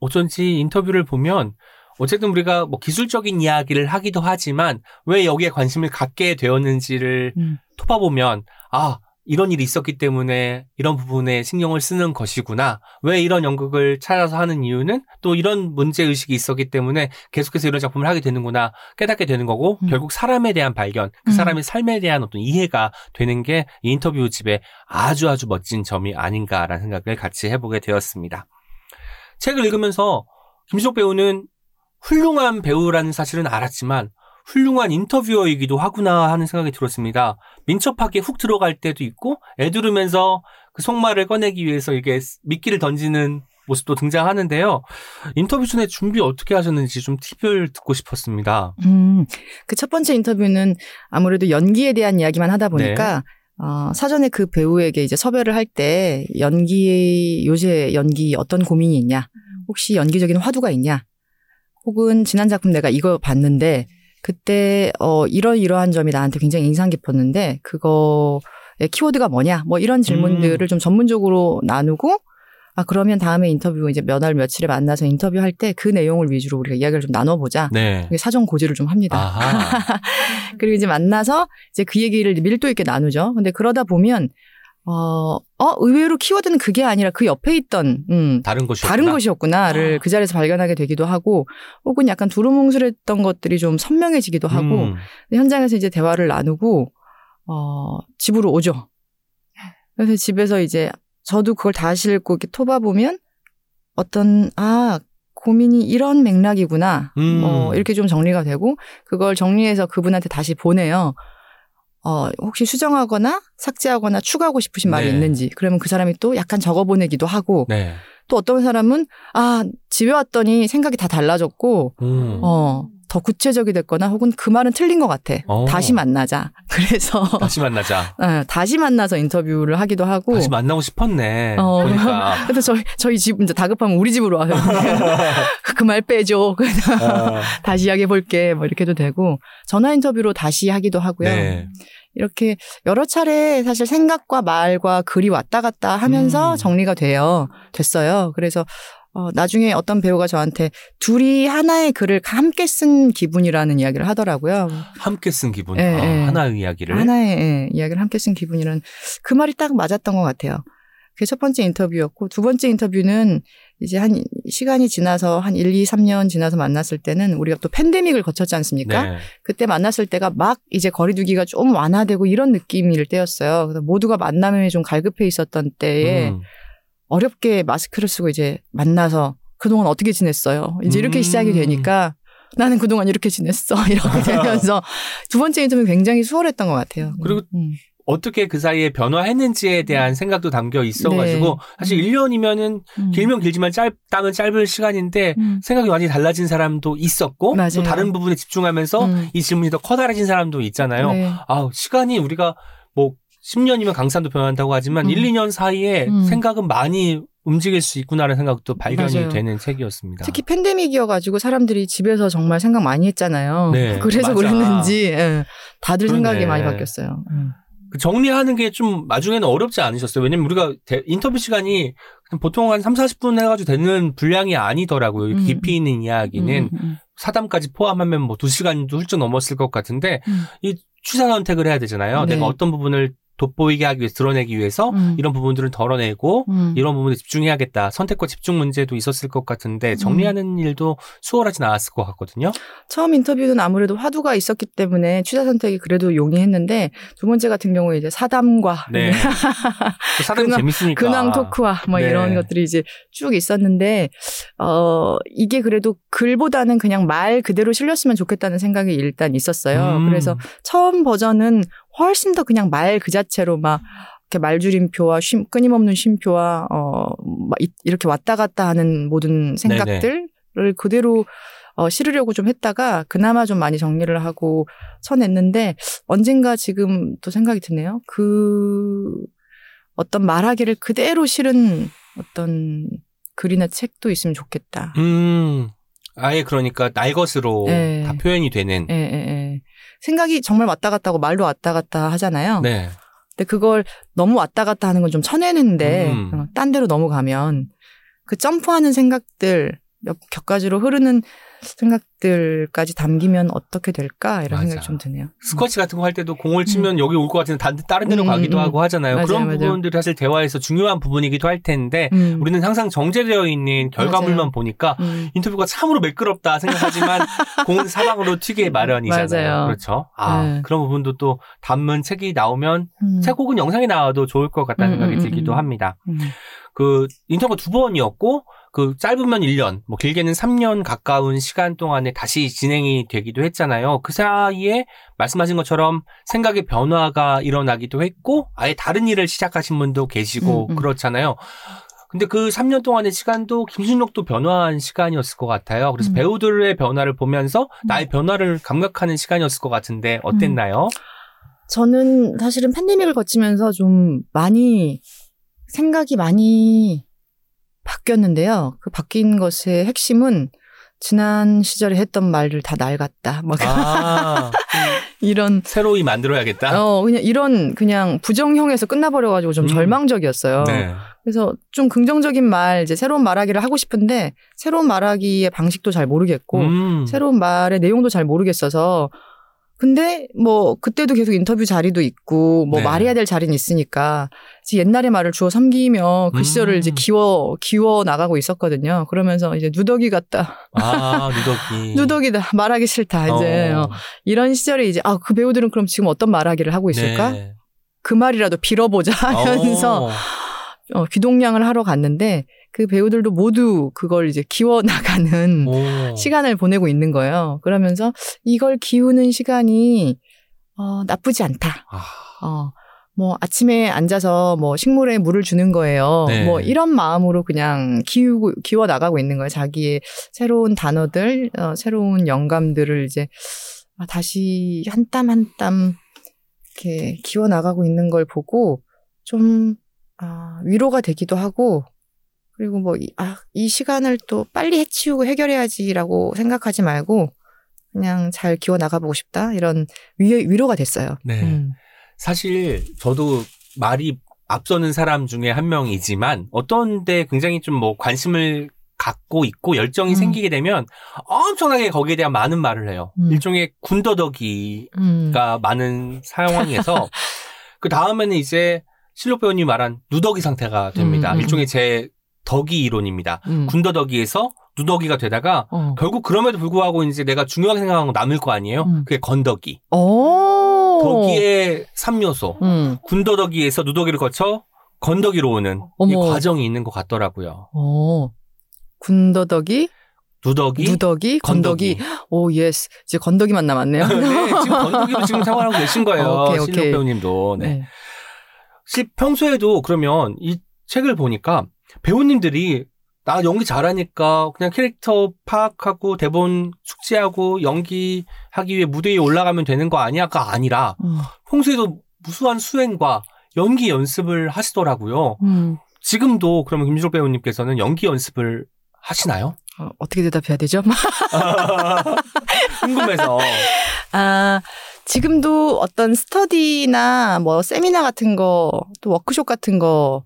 어쩐지 인터뷰를 보면 어쨌든 우리가 뭐 기술적인 이야기를 하기도 하지만 왜 여기에 관심을 갖게 되었는지를 음. 토파보면 아 이런 일이 있었기 때문에 이런 부분에 신경을 쓰는 것이구나. 왜 이런 연극을 찾아서 하는 이유는 또 이런 문제 의식이 있었기 때문에 계속해서 이런 작품을 하게 되는구나 깨닫게 되는 거고 음. 결국 사람에 대한 발견, 그 음. 사람의 삶에 대한 어떤 이해가 되는 게 이 인터뷰 집의 아주 아주 멋진 점이 아닌가라는 생각을 같이 해보게 되었습니다. 책을 읽으면서 김수록 배우는 훌륭한 배우라는 사실은 알았지만 훌륭한 인터뷰어이기도 하구나 하는 생각이 들었습니다. 민첩하게 훅 들어갈 때도 있고 애두르면서 그 속말을 꺼내기 위해서 이게 미끼를 던지는 모습도 등장하는데요. 인터뷰 전에 준비 어떻게 하셨는지 좀 팁을 듣고 싶었습니다. 음, 그 첫 번째 인터뷰는 아무래도 연기에 대한 이야기만 하다 보니까 어, 사전에 그 배우에게 이제 섭외를 할 때 연기 요새 연기 어떤 고민이 있냐, 혹시 연기적인 화두가 있냐, 혹은 지난 작품 내가 이거 봤는데 그때 어 이런 이러한 점이 나한테 굉장히 인상 깊었는데 그거의 키워드가 뭐냐, 뭐 이런 질문들을 좀 전문적으로 나누고 아 그러면 다음에 인터뷰 이제 몇월 며칠에 만나서 인터뷰할 때 그 내용을 위주로 우리가 이야기를 좀 나눠보자. 네. 사전 고지를 좀 합니다. 그리고 이제 만나서 이제 그 얘기를 밀도 있게 나누죠. 근데 그러다 보면 어, 어 의외로 키워드는 그게 아니라 그 옆에 있던 음, 다른 것이었구나. 다른 것이었구나를 아. 그 자리에서 발견하게 되기도 하고 혹은 약간 두루뭉술했던 것들이 좀 선명해지기도 하고 음. 현장에서 이제 대화를 나누고 어 집으로 오죠. 그래서 집에서 이제 저도 그걸 다시 읽고 이렇게 토봐 보면 어떤 아 고민이 이런 맥락이구나. 음. 뭐 이렇게 좀 정리가 되고 그걸 정리해서 그분한테 다시 보내요. 어, 혹시 수정하거나 삭제하거나 추가하고 싶으신 말이 네. 있는지. 그러면 그 사람이 또 약간 적어 보내기도 하고 네. 또 어떤 사람은 아, 집에 왔더니 생각이 다 달라졌고 음. 어, 더 구체적이 됐거나 혹은 그 말은 틀린 것 같아. 어. 다시 만나자. 그래서 다시 만나자. 어, 다시 만나서 인터뷰를 하기도 하고 다시 만나고 싶었네. 어. 보니까. 그래서 저희 저희 집 이제 다급하면 우리 집으로 와요. 그 말 빼줘. 어. 다시 이야기해 볼게. 뭐 이렇게도 되고 전화 인터뷰로 다시 하기도 하고요. 네. 이렇게 여러 차례 사실 생각과 말과 글이 왔다 갔다 하면서 음. 정리가 돼요. 됐어요. 그래서 어, 나중에 어떤 배우가 저한테 둘이 하나의 글을 함께 쓴 기분이라는 이야기를 하더라고요. 함께 쓴 기분. 예, 아, 예. 하나의 이야기를. 하나의 예, 이야기를 함께 쓴 기분이라는 그 말이 딱 맞았던 것 같아요. 그게 첫 번째 인터뷰였고 두 번째 인터뷰는 이제 한 시간이 지나서 한 1, 2, 3년 지나서 만났을 때는 우리가 또 팬데믹을 거쳤지 않습니까? 네. 그때 만났을 때가 막 이제 거리두기가 좀 완화되고 이런 느낌일 때였어요. 그래서 모두가 만남에 좀 갈급해 있었던 때에 음. 어렵게 마스크를 쓰고 이제 만나서 그동안 어떻게 지냈어요? 이제 이렇게 음. 시작이 되니까 나는 그동안 이렇게 지냈어. 이렇게 되면서 두 번째 인터뷰 굉장히 수월했던 것 같아요. 그리고 음. 어떻게 그 사이에 변화했는지에 대한 생각도 담겨 있어가지고 네. 사실 1년이면은 음. 길면 길지만 짧다면 짧은 시간인데 음. 생각이 완전히 달라진 사람도 있었고 맞아요. 또 다른 부분에 집중하면서 음. 이 질문이 더 커다래진 사람도 있잖아요. 네. 아 시간이 우리가 뭐 10년이면 강산도 변한다고 하지만 음. 1, 2년 사이에 음. 생각은 많이 움직일 수 있구나라는 생각도 발견이 맞아요. 되는 책이었습니다. 특히 팬데믹이어가지고 사람들이 집에서 정말 생각 많이 했잖아요. 네, 그래서 맞아. 그랬는지 예, 다들 그러네. 생각이 많이 바뀌었어요. 음. 그 정리하는 게좀 나중에는 어렵지 않으셨어요? 왜냐면 우리가 대- 인터뷰 시간이 보통 한 3, 40분 해가지고 되는 분량이 아니더라고요. 음. 깊이 있는 이야기는. 음, 음, 사담까지 포함하면 뭐 2시간도 훌쩍 넘었을 것 같은데 음. 이 취사 선택을 해야 되잖아요. 네. 내가 어떤 부분을 돋보이게 하기 위해서 드러내기 위해서 음. 이런 부분들을 덜어내고 음. 이런 부분에 집중해야겠다. 선택과 집중 문제도 있었을 것 같은데 정리하는 일도 수월하진 않았을 것 같거든요. 처음 인터뷰는 아무래도 화두가 있었기 때문에 취사 선택이 그래도 용이했는데 두 번째 같은 경우에 이제 사담과 네. 또 사람이 근황- 재밌으니까. 근황 토크와 뭐 네. 이런 것들이 이제 쭉 있었는데 어 이게 그래도 글보다는 그냥 말 그대로 실렸으면 좋겠다는 생각이 일단 있었어요. 음. 그래서 처음 버전은 훨씬 더 그냥 말 그 자체로 막 이렇게 말줄임표와 쉼, 끊임없는 쉼표와 어 이- 이렇게 왔다 갔다 하는 모든 생각들을 그대로 어, 실으려고 좀 했다가 그나마 좀 많이 정리를 하고 쳐냈는데 언젠가 지금 또 생각이 드네요. 그 어떤 말하기를 그대로 실은 어떤 글이나 책도 있으면 좋겠다. 음. 아예 그러니까 날 것으로 네. 다 표현이 되는. 예, 예, 예. 생각이 정말 왔다 갔다 하고 말도 왔다 갔다 하잖아요. 네. 근데 그걸 너무 왔다 갔다 하는 건 좀 쳐내는데 음. 어, 딴 데로 넘어가면 그 점프하는 생각들 몇 격가지로 흐르는 생각 들까지 담기면 어떻게 될까 이런 맞아. 생각이 좀 드네요. 스쿼시 같은 거 할 때도 공을 치면 여기 올 것 같은데 다- 다른 데로 음, 가기도 음, 하고 하잖아요. 맞아요, 그런 맞아요. 부분들이 사실 대화에서 중요한 부분이기도 할 텐데 음. 우리는 항상 정제되어 있는 결과물만 맞아요. 보니까 음. 인터뷰가 참으로 매끄럽다 생각하지만 공은 사방으로 튀기 마련이잖아요. 맞아요. 그렇죠. 아 네. 그런 부분도 또 담은 책이 나오면 음. 책 혹은 영상이 나와도 좋을 것 같다는 음, 생각이 음, 들기도 음. 합니다. 음. 그 인터뷰가 두 번이었고 그 짧으면 1년, 뭐 길게는 3년 가까운 시간 동안에 다시 진행이 되기도 했잖아요. 그 사이에 말씀하신 것처럼 생각의 변화가 일어나기도 했고 아예 다른 일을 시작하신 분도 계시고 음, 음. 그렇잖아요. 근데 그 3년 동안의 시간도 김순록도 변화한 시간이었을 것 같아요. 그래서 음. 배우들의 변화를 보면서 나의 변화를 감각하는 시간이었을 것 같은데 어땠나요? 저는 사실은 팬데믹을 거치면서 좀 많이 생각이 많이 바뀌었는데요. 그 바뀐 것의 핵심은 지난 시절에 했던 말을 다 낡았다. 막 아, 이런 새로이 만들어야겠다. 어 그냥 이런 그냥 부정형에서 끝나버려가지고 좀 음. 절망적이었어요. 네. 그래서 좀 긍정적인 말 이제 새로운 말하기를 하고 싶은데 새로운 말하기의 방식도 잘 모르겠고 음. 새로운 말의 내용도 잘 모르겠어서 근데 뭐 그때도 계속 인터뷰 자리도 있고 뭐 네. 말해야 될 자리는 있으니까 이제 옛날의 말을 주워 삼기며 그 음. 시절을 이제 기워 기워 나가고 있었거든요. 그러면서 이제 누더기 같다. 아, 누더기. 누더기다. 말하기 싫다. 이제 어. 어, 이런 시절에 이제 아 그 배우들은 그럼 지금 어떤 말하기를 하고 있을까? 네. 그 말이라도 빌어보자 하면서 어. 어, 귀동냥을 하러 갔는데 그 배우들도 모두 그걸 이제 기워 나가는 오. 시간을 보내고 있는 거예요. 그러면서 이걸 기우는 시간이 어, 나쁘지 않다. 아, 어, 뭐 아침에 앉아서 뭐 식물에 물을 주는 거예요. 네. 뭐 이런 마음으로 그냥 기우고 기워 나가고 있는 거예요. 자기의 새로운 단어들, 어, 새로운 영감들을 이제 아, 다시 한 땀 한 땀 이렇게 기워 나가고 있는 걸 보고 좀 아, 위로가 되기도 하고 그리고 뭐, 이, 아, 이 시간을 또 빨리 해치우고 해결해야지라고 생각하지 말고, 그냥 잘 기워 나가보고 싶다. 이런 위, 위로 가 됐어요. 네. 음. 사실 저도 말이 앞서는 사람 중에 한 명이지만 어떤데 굉장히 좀 뭐 관심을 갖고 있고 열정이 음. 생기게 되면 엄청나게 거기에 대한 많은 말을 해요. 음. 일종의 군더더기가 음. 많은 상황에서 그 다음에는 이제 실록 배우님이 말한 누더기 상태가 됩니다. 음, 음, 일종의 제 덕이 이론입니다. 음. 군더더기에서 누더기가 되다가 어. 결국 그럼에도 불구하고 이제 내가 중요하게 생각한 거 남을 거 아니에요? 음. 그게 건더기. 오. 더기의 3요소. 음. 군더더기에서 누더기를 거쳐 건더기로 오는 이 어머. 과정이 있는 것 같더라고요. 어. 군더더기, 누더기, 누더기, 건더기. 오, yes. 이제 건더기만 남았네요. 네, 지금 건더기로 지금 생활하고 계신 거예요. 오케이, 신록 오케이. 배우님도. 네. 네. 실 평소에도 그러면 이 책을 보니까 배우님들이 나 연기 잘하니까 그냥 캐릭터 파악하고 대본 숙지하고 연기하기 위해 무대 위에 올라가면 되는 거 아니야가 아니라 음. 평소에도 무수한 수행과 연기 연습을 하시더라고요. 음. 지금도 그러면 김주록 배우님께서는 연기 연습을 하시나요? 어, 어떻게 대답해야 되죠? 궁금해서. 아, 지금도 어떤 스터디나 뭐 세미나 같은 거, 또 워크숍 같은 거,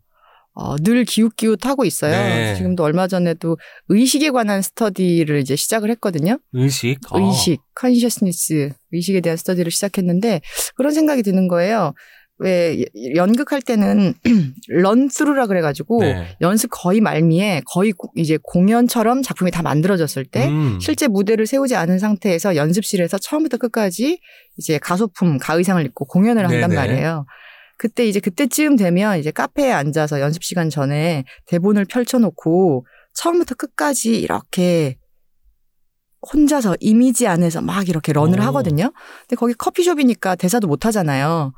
어, 늘 기웃기웃하고 있어요. 네. 지금도 얼마 전에도 의식에 관한 스터디를 이제 시작을 했거든요. 의식. 어. 의식, consciousness, 의식에 대한 스터디를 시작했는데 그런 생각이 드는 거예요. 왜 연극할 때는 run-through라 그래가지고 네. 연습 거의 말미에 거의 고- 이제 공연처럼 작품이 다 만들어졌을 때 음. 실제 무대를 세우지 않은 상태에서 연습실에서 처음부터 끝까지 이제 가소품, 가의상을 입고 공연을 한단 네네. 말이에요. 그때 이제 그때쯤 되면 이제 카페에 앉아서 연습 시간 전에 대본을 펼쳐놓고 처음부터 끝까지 이렇게 혼자서 이미지 안에서 막 이렇게 런을 오. 하거든요. 근데 거기 커피숍이니까 대사도 못 하잖아요.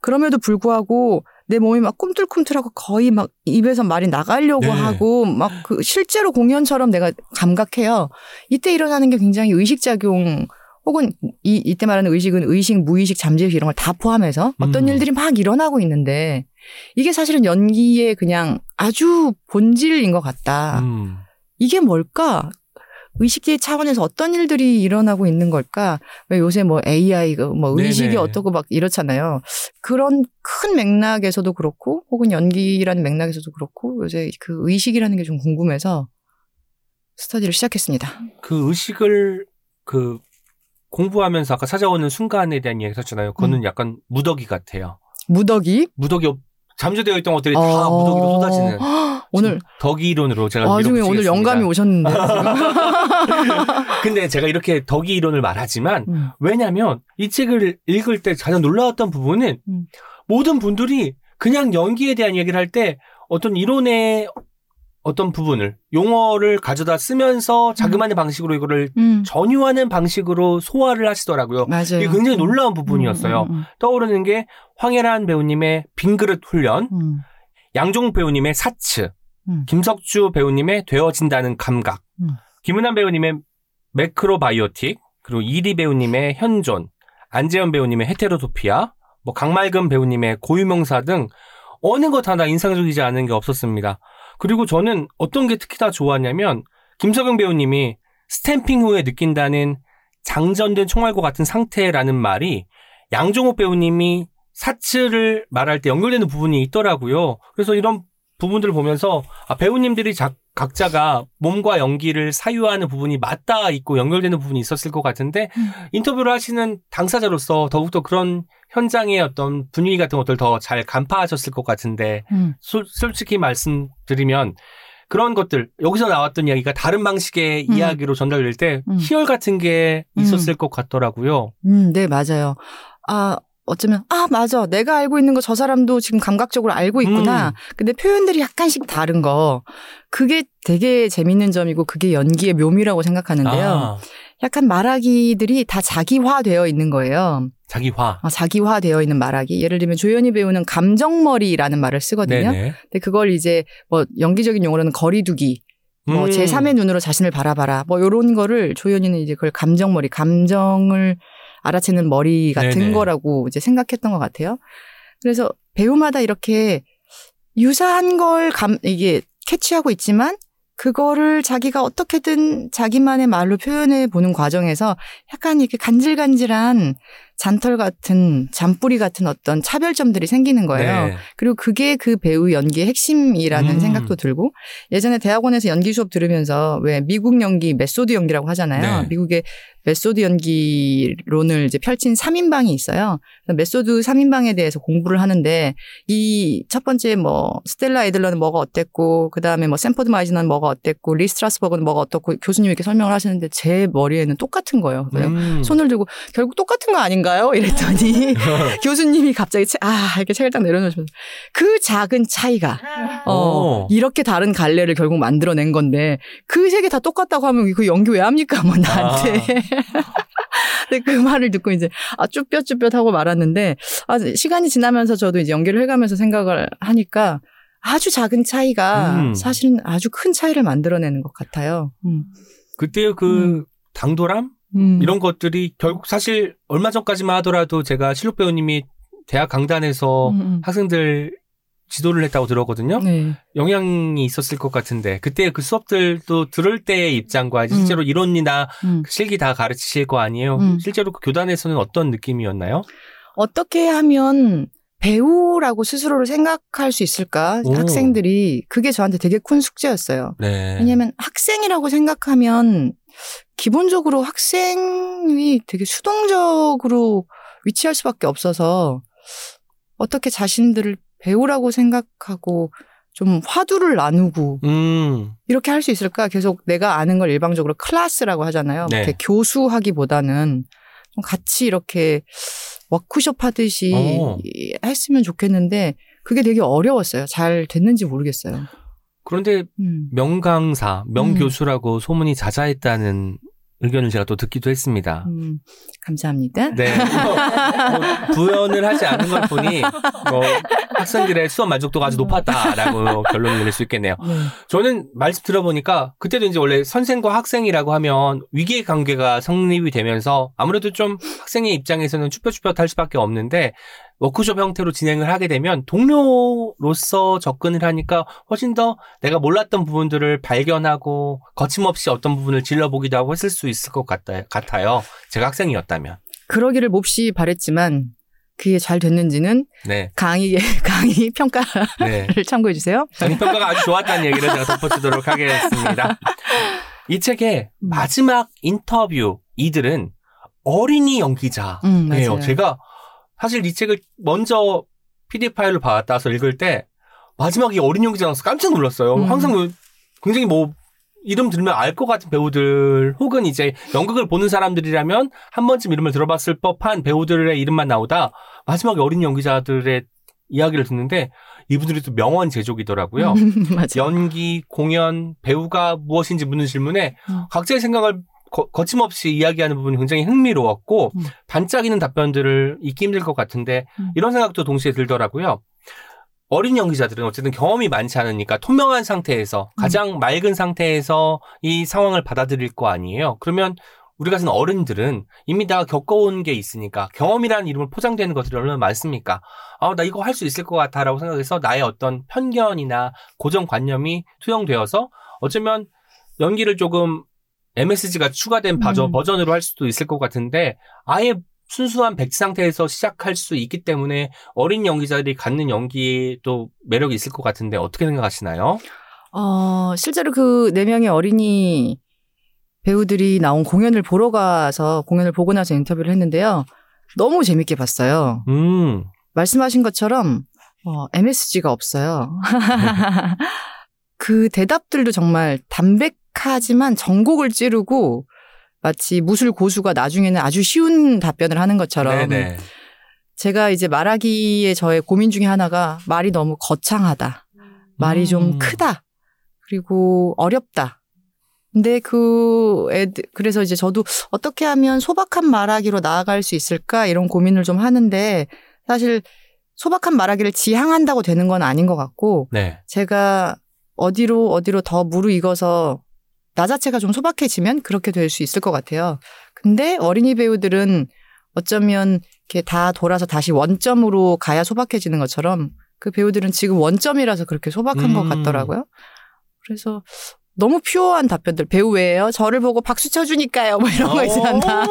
그럼에도 불구하고 내 몸이 막 꿈틀꿈틀하고 거의 막 입에서 말이 나가려고 네. 하고 막 그 실제로 공연처럼 내가 감각해요. 이때 일어나는 게 굉장히 의식작용 혹은 이, 이때 말하는 의식은 의식, 무의식, 잠재의식 이런 걸 다 포함해서 어떤 음. 일들이 막 일어나고 있는데 이게 사실은 연기의 그냥 아주 본질인 것 같다. 음. 이게 뭘까? 의식의 차원에서 어떤 일들이 일어나고 있는 걸까? 왜 요새 뭐 AI가 뭐 의식이 네네. 어떻고 막 이렇잖아요. 그런 큰 맥락에서도 그렇고 혹은 연기라는 맥락에서도 그렇고 요새 그 의식이라는 게 좀 궁금해서 스터디를 시작했습니다. 그 의식을 그 공부하면서 아까 찾아오는 순간에 대한 이야기 하셨잖아요. 그거는 음. 약간 무더기 같아요. 무더기 무더기 없- 잠재되어 있던 것들이 다 어. 무더기로 쏟아지는. 오늘 덕이 이론으로 제가 나중에 오늘 밀어붙이겠습니다. 영감이 오셨는데 근데 제가 이렇게 덕이 이론을 말하지만 음. 왜냐면 이 책을 읽을 때 가장 놀라웠던 부분은 음. 모든 분들이 그냥 연기에 대한 얘기를 할 때 어떤 이론의 어떤 부분을 용어를 가져다 쓰면서 자기만의 방식으로 이거를 음. 전유하는 방식으로 소화를 하시더라고요. 맞아요. 이게 굉장히 놀라운 부분이었어요. 음, 음, 떠오르는 게 황혜란 배우님의 빈그릇 훈련, 음, 음. 양종 배우님의 사츠, 음. 김석주 배우님의 되어진다는 감각, 음. 김은환 배우님의 매크로바이오틱, 그리고 이리 배우님의 현존, 안재현 배우님의 헤테로토피아, 뭐 강말금 배우님의 고유명사 등 어느 것 하나 인상적이지 않은 게 없었습니다. 그리고 저는 어떤 게 특히 다 좋았냐면 김석영 배우님이 스탬핑 후에 느낀다는 장전된 총알과 같은 상태라는 말이 양종호 배우님이 사츠를 말할 때 연결되는 부분이 있더라고요. 그래서 이런 부분들을 보면서 아, 배우님들이 자- 각자가 몸과 연기를 사유하는 부분이 맞닿아 있고 연결되는 부분이 있었을 것 같은데 음. 인터뷰를 하시는 당사자로서 더욱더 그런 현장의 어떤 분위기 같은 것들 더 잘 간파하셨을 것 같은데 음. 솔- 솔직히 말씀드리면 그런 것들 여기서 나왔던 이야기가 다른 방식의 음. 이야기로 전달될 때 음. 희열 같은 게 있었을 것 같더라고요. 음, 네, 맞아요. 아, 어쩌면, 아, 맞아. 내가 알고 있는 거 저 사람도 지금 감각적으로 알고 있구나. 음. 근데 표현들이 약간씩 다른 거. 그게 되게 재밌는 점이고 그게 연기의 묘미라고 생각하는데요. 아, 약간 말하기들이 다 자기화되어 있는 거예요. 자기화. 어, 자기화되어 있는 말하기. 예를 들면 조연희 배우는 감정머리라는 말을 쓰거든요. 네네. 근데 그걸 이제 뭐 연기적인 용어로는 거리두기, 뭐 음. 제3의 눈으로 자신을 바라봐라. 뭐 요런 거를 조연이는 이제 그걸 감정머리, 감정을 알아채는 머리 같은 네네. 거라고 이제 생각했던 것 같아요. 그래서 배우마다 이렇게 유사한 걸 감, 이게 캐치하고 있지만 그거를 자기가 어떻게든 자기만의 말로 표현해 보는 과정에서 약간 이렇게 간질간질한 잔털 같은 잔뿌리 같은 어떤 차별점들이 생기는 거예요. 네. 그리고 그게 그 배우 연기의 핵심이라는 음. 생각도 들고 예전에 대학원에서 연기 수업 들으면서 왜 미국 연기 메소드 연기라고 하잖아요. 네. 미국의 메소드 연기론을 이제 펼친 3인방이 있어요. 메소드 3인방에 대해서 공부를 하는데 이 첫 번째 뭐 스텔라 애들러는 뭐가 어땠고 그다음에 뭐 샌포드 마이즈너는 뭐가 어땠고 리 스트라스버그는 뭐가 어떻고 교수님이 이렇게 설명을 하시는데 제 머리에는 똑같은 거예요. 음. 손을 들고 결국 똑같은 거 아닌가 요? 이랬더니 교수님이 갑자기 책- 아 이렇게 책을 딱 내려놓으시면서 그 작은 차이가 어 오. 이렇게 다른 갈래를 결국 만들어낸 건데 그 세 개 다 똑같다고 하면 그 연기 왜 합니까? 뭐 나한테. 근데 그 말을 듣고 이제 아 쭈뼛쭈뼛 하고 말았는데 아 시간이 지나면서 저도 이제 연기를 해가면서 생각을 하니까 아주 작은 차이가 음. 사실은 아주 큰 차이를 만들어내는 것 같아요. 음. 그때의 그 음. 당돌함 음. 이런 것들이 결국 사실 얼마 전까지만 하더라도 제가 실록 배우님이 대학 강단에서 음, 음. 학생들 지도를 했다고 들었거든요. 네. 영향이 있었을 것 같은데 그때 그 수업들도 들을 때의 입장과 실제로 이론이나 음. 실기 다 가르치실 거 아니에요. 음. 실제로 그 교단에서는 어떤 느낌이었나요? 어떻게 하면 배우라고 스스로를 생각할 수 있을까? 오. 학생들이 그게 저한테 되게 큰 숙제였어요. 네. 왜냐하면 학생이라고 생각하면 기본적으로 학생이 되게 수동적으로 위치할 수밖에 없어서 어떻게 자신들을 배우라고 생각하고 좀 화두를 나누고 음. 이렇게 할 수 있을까? 계속 내가 아는 걸 일방적으로 클래스라고 하잖아요. 네. 이렇게 교수하기보다는 좀 같이 이렇게 워크숍 하듯이 어. 이- 했으면 좋겠는데 그게 되게 어려웠어요. 잘 됐는지 모르겠어요. 그런데 음. 명강사, 명교수라고 소문이 자자했다는 의견을 제가 또 듣기도 했습니다. 음, 감사합니다. 네. 뭐, 뭐 부연을 하지 않은 걸 보니 뭐 학생들의 수업 만족도가 아주 높았다라고 결론을 내릴 수 있겠네요. 네. 저는 말씀 들어보니까 그때도 이제 원래 선생과 학생이라고 하면 위계 관계가 성립이 되면서 아무래도 좀 학생의 입장에서는 쭈뼛쭈뼛 할 수밖에 없는데 워크숍 형태로 진행을 하게 되면 동료로서 접근을 하니까 훨씬 더 내가 몰랐던 부분들을 발견하고 거침없이 어떤 부분을 질러보기도 하고 했을 수 있을 것 같다, 같아요. 제가 학생이었다면. 그러기를 몹시 바랬지만 그게 잘 됐는지는 네. 강의 강의 평가를 네. 참고해 주세요. 장평가가 아주 좋았다는 얘기를 제가 덧붙이도록 하겠습니다. 이 책의 음. 마지막 인터뷰 이들은 어린이 연기자예요. 음. 제가 사실 이 책을 먼저 PDF 파일로 받아서 읽을 때 마지막에 어린이 연기자라서 깜짝 놀랐어요. 음. 항상 뭐 굉장히 뭐 이름 들으면 알 것 같은 배우들 혹은 이제 연극을 보는 사람들이라면 한 번쯤 이름을 들어봤을 법한 배우들의 이름만 나오다 마지막에 어린이 연기자들의 이야기를 듣는데 이분들이 또 명언 제조기더라고요. 연기, 공연, 배우가 무엇인지 묻는 질문에 음. 각자의 생각을 거, 거침없이 이야기하는 부분이 굉장히 흥미로웠고 음. 반짝이는 답변들을 잊기 힘들 것 같은데 음. 이런 생각도 동시에 들더라고요. 어린 연기자들은 어쨌든 경험이 많지 않으니까 투명한 상태에서 음. 가장 맑은 상태에서 이 상황을 받아들일 거 아니에요. 그러면 우리 같은 어른들은 이미 다 겪어온 게 있으니까 경험이라는 이름을 포장되는 것들이 얼마나 많습니까? 아, 나 이거 할 수 있을 것 같아라고 생각해서 나의 어떤 편견이나 고정관념이 투영되어서 어쩌면 연기를 조금 MSG가 추가된 버전, 음. 버전으로 할 수도 있을 것 같은데 아예 순수한 백지 상태에서 시작할 수 있기 때문에 어린 연기자들이 갖는 연기에 또 매력이 있을 것 같은데 어떻게 생각하시나요? 어, 실제로 그 네 명의 어린이 배우들이 나온 공연을 보러 가서 공연을 보고 나서 인터뷰를 했는데요. 너무 재밌게 봤어요. 음, 말씀하신 것처럼 어, MSG가 없어요. 그 대답들도 정말 담백 하지만 전곡을 찌르고 마치 무술 고수가 나중에는 아주 쉬운 답변을 하는 것처럼 네네. 제가 이제 말하기에 저의 고민 중에 하나가 말이 너무 거창하다. 말이 좀 음. 크다. 그리고 어렵다. 근데 그 애들, 그래서 이제 저도 어떻게 하면 소박한 말하기로 나아갈 수 있을까 이런 고민을 좀 하는데 사실 소박한 말하기를 지향한다고 되는 건 아닌 것 같고 네. 제가 어디로 어디로 더 무르익어서 나 자체가 좀 소박해지면 그렇게 될 수 있을 것 같아요. 근데 어린이 배우들은 어쩌면 이렇게 다 돌아서 다시 원점으로 가야 소박해지는 것처럼 그 배우들은 지금 원점이라서 그렇게 소박한 것 음. 같더라고요. 그래서 너무 퓨어한 답변들 배우 왜요? 저를 보고 박수 쳐주니까요. 뭐 이런 거 있잖아.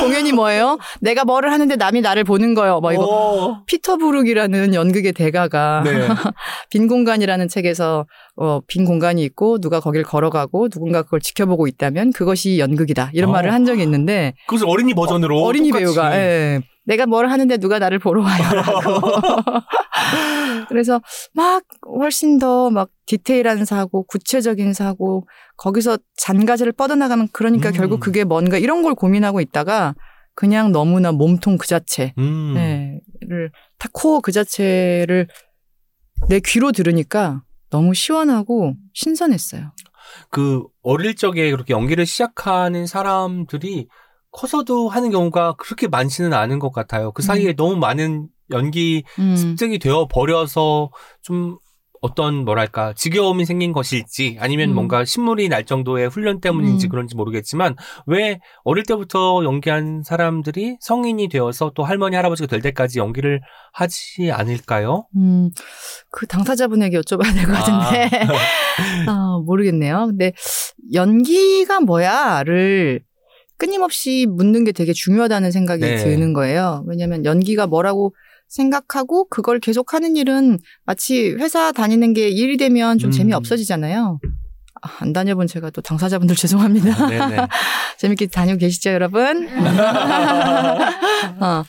공연이 뭐예요? 내가 뭐를 하는데 남이 나를 보는 거요. 뭐 이거 어. 피터 부룩이라는 연극의 대가가 네. 빈 공간이라는 책에서 어, 빈 공간이 있고 누가 거길 걸어가고 누군가 그걸 지켜보고 있다면 그것이 연극이다 이런 어. 말을 한 적이 있는데 그것을 어린이 버전으로 어, 린이. 배우가 예. 내가 뭘 하는데 누가 나를 보러 와요라고 그래서 막 훨씬 더 막 디테일한 사고 구체적인 사고 거기서 잔가지를 뻗어나가면 그러니까 음. 결국 그게 뭔가 이런 걸 고민하고 있다가 그냥 너무나 몸통 그 자체 음. 네,를 다 코어 그 자체를 내 귀로 들으니까 너무 시원하고 신선했어요. 그 어릴 적에 그렇게 연기를 시작하는 사람들이 커서도 하는 경우가 그렇게 많지는 않은 것 같아요. 그 사이에 너무 많은 연기 음. 습득이 되어 버려서 좀 어떤 뭐랄까 지겨움이 생긴 것일지 아니면 음. 뭔가 신물이 날 정도의 훈련 때문인지 음. 그런지 모르겠지만 왜 어릴 때부터 연기한 사람들이 성인이 되어서 또 할머니 할아버지가 될 때까지 연기를 하지 않을까요? 음, 그 당사자분에게 여쭤봐야 될 것 같은데. 아, 모르겠네요. 근데 연기가 뭐야를 끊임없이 묻는 게 되게 중요하다는 생각이 네. 드는 거예요. 왜냐하면 연기가 뭐라고 생각하고 그걸 계속 하는 일은 마치 회사 다니는 게 일이 되면 좀 음. 재미 없어지잖아요. 아, 안 다녀본 제가 또 당사자분들 죄송합니다. 아. 재밌게 다니고 계시죠, 여러분? 어.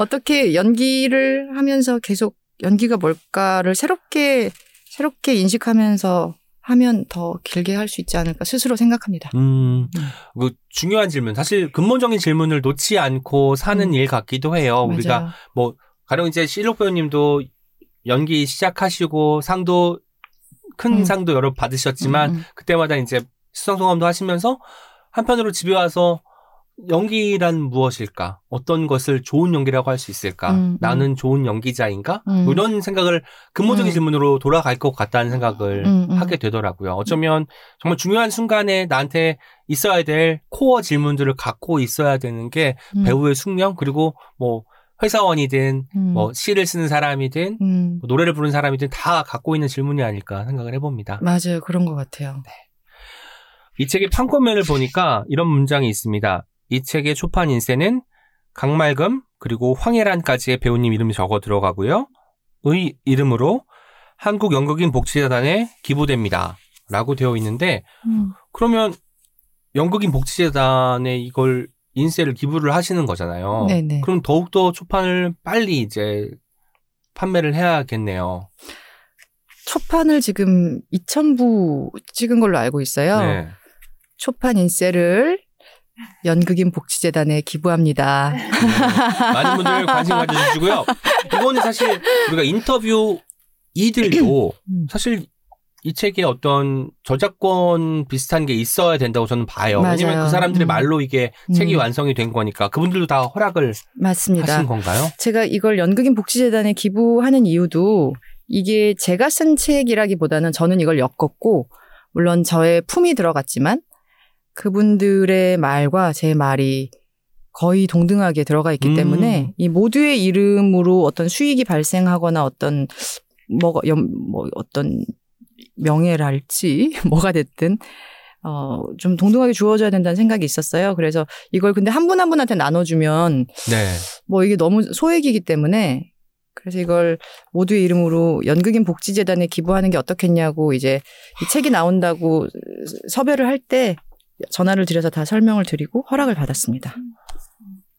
어떻게 연기를 하면서 계속 연기가 뭘까를 새롭게 새롭게 인식하면서 하면 더 길게 할 수 있지 않을까 스스로 생각합니다. 음, 그 중요한 질문. 사실 근본적인 질문을 놓지 않고 사는 음. 일 같기도 해요. 우리가 맞아요. 뭐 가령 이제 실록 배우님도 연기 시작하시고 상도 큰 음. 상도 여러 받으셨지만 음, 음. 그때마다 이제 수상 소감도 하시면서 한편으로 집에 와서 연기란 무엇일까? 어떤 것을 좋은 연기라고 할 수 있을까? 음, 음. 나는 좋은 연기자인가? 음. 뭐 이런 생각을 근본적인 음. 질문으로 돌아갈 것 같다는 생각을 음, 음. 하게 되더라고요. 어쩌면 정말 중요한 순간에 나한테 있어야 될 코어 질문들을 갖고 있어야 되는 게 음, 배우의 숙명 그리고 뭐 회사원이든 음, 뭐 시를 쓰는 사람이든 음, 뭐 노래를 부르는 사람이든 다 갖고 있는 질문이 아닐까 생각을 해봅니다. 맞아요. 그런 것 같아요. 이 책의 판권면을 보니까 이런 문장이 있습니다. 이 책의 초판 인쇄는 강말금 그리고 황혜란까지의 배우님 이름이 적어 들어가고요. 의 이름으로 한국 연극인 복지재단에 기부됩니다. 라고 되어 있는데 음, 그러면 연극인 복지재단에 이걸 인쇄를 기부를 하시는 거잖아요. 네네. 그럼 더욱더 초판을 빨리 이제 판매를 해야겠네요. 초판을 지금 2,000부 찍은 걸로 알고 있어요. 네. 초판 인쇄를 연극인 복지재단에 기부합니다. 네. 많은 분들 관심 가져주시고요. 이거는 사실 우리가 인터뷰 이들도 음. 사실 이 책에 어떤 저작권 비슷한 게 있어야 된다고 저는 봐요. 맞아요. 왜냐면 그 사람들의 음. 말로 이게 책이 음. 완성이 된 거니까 그분들도 다 허락을 맞습니다. 하신 건가요? 제가 이걸 연극인 복지재단에 기부하는 이유도 이게 제가 쓴 책이라기보다는 저는 이걸 엮었고 물론 저의 품이 들어갔지만 그분들의 말과 제 말이 거의 동등하게 들어가 있기 음. 때문에 이 모두의 이름으로 어떤 수익이 발생하거나 어떤 뭐가 연- 뭐 어떤 명예랄지 뭐가 됐든 어 좀 동등하게 주어져야 된다는 생각이 있었어요. 그래서 이걸 근데 한 분 한 분한테 나눠주면 네. 뭐 이게 너무 소액이기 때문에 그래서 이걸 모두의 이름으로 연극인 복지재단에 기부하는 게 어떻겠냐고 이제 이 책이 나온다고 섭외를 할 때 전화를 드려서 다 설명을 드리고 허락을 받았습니다.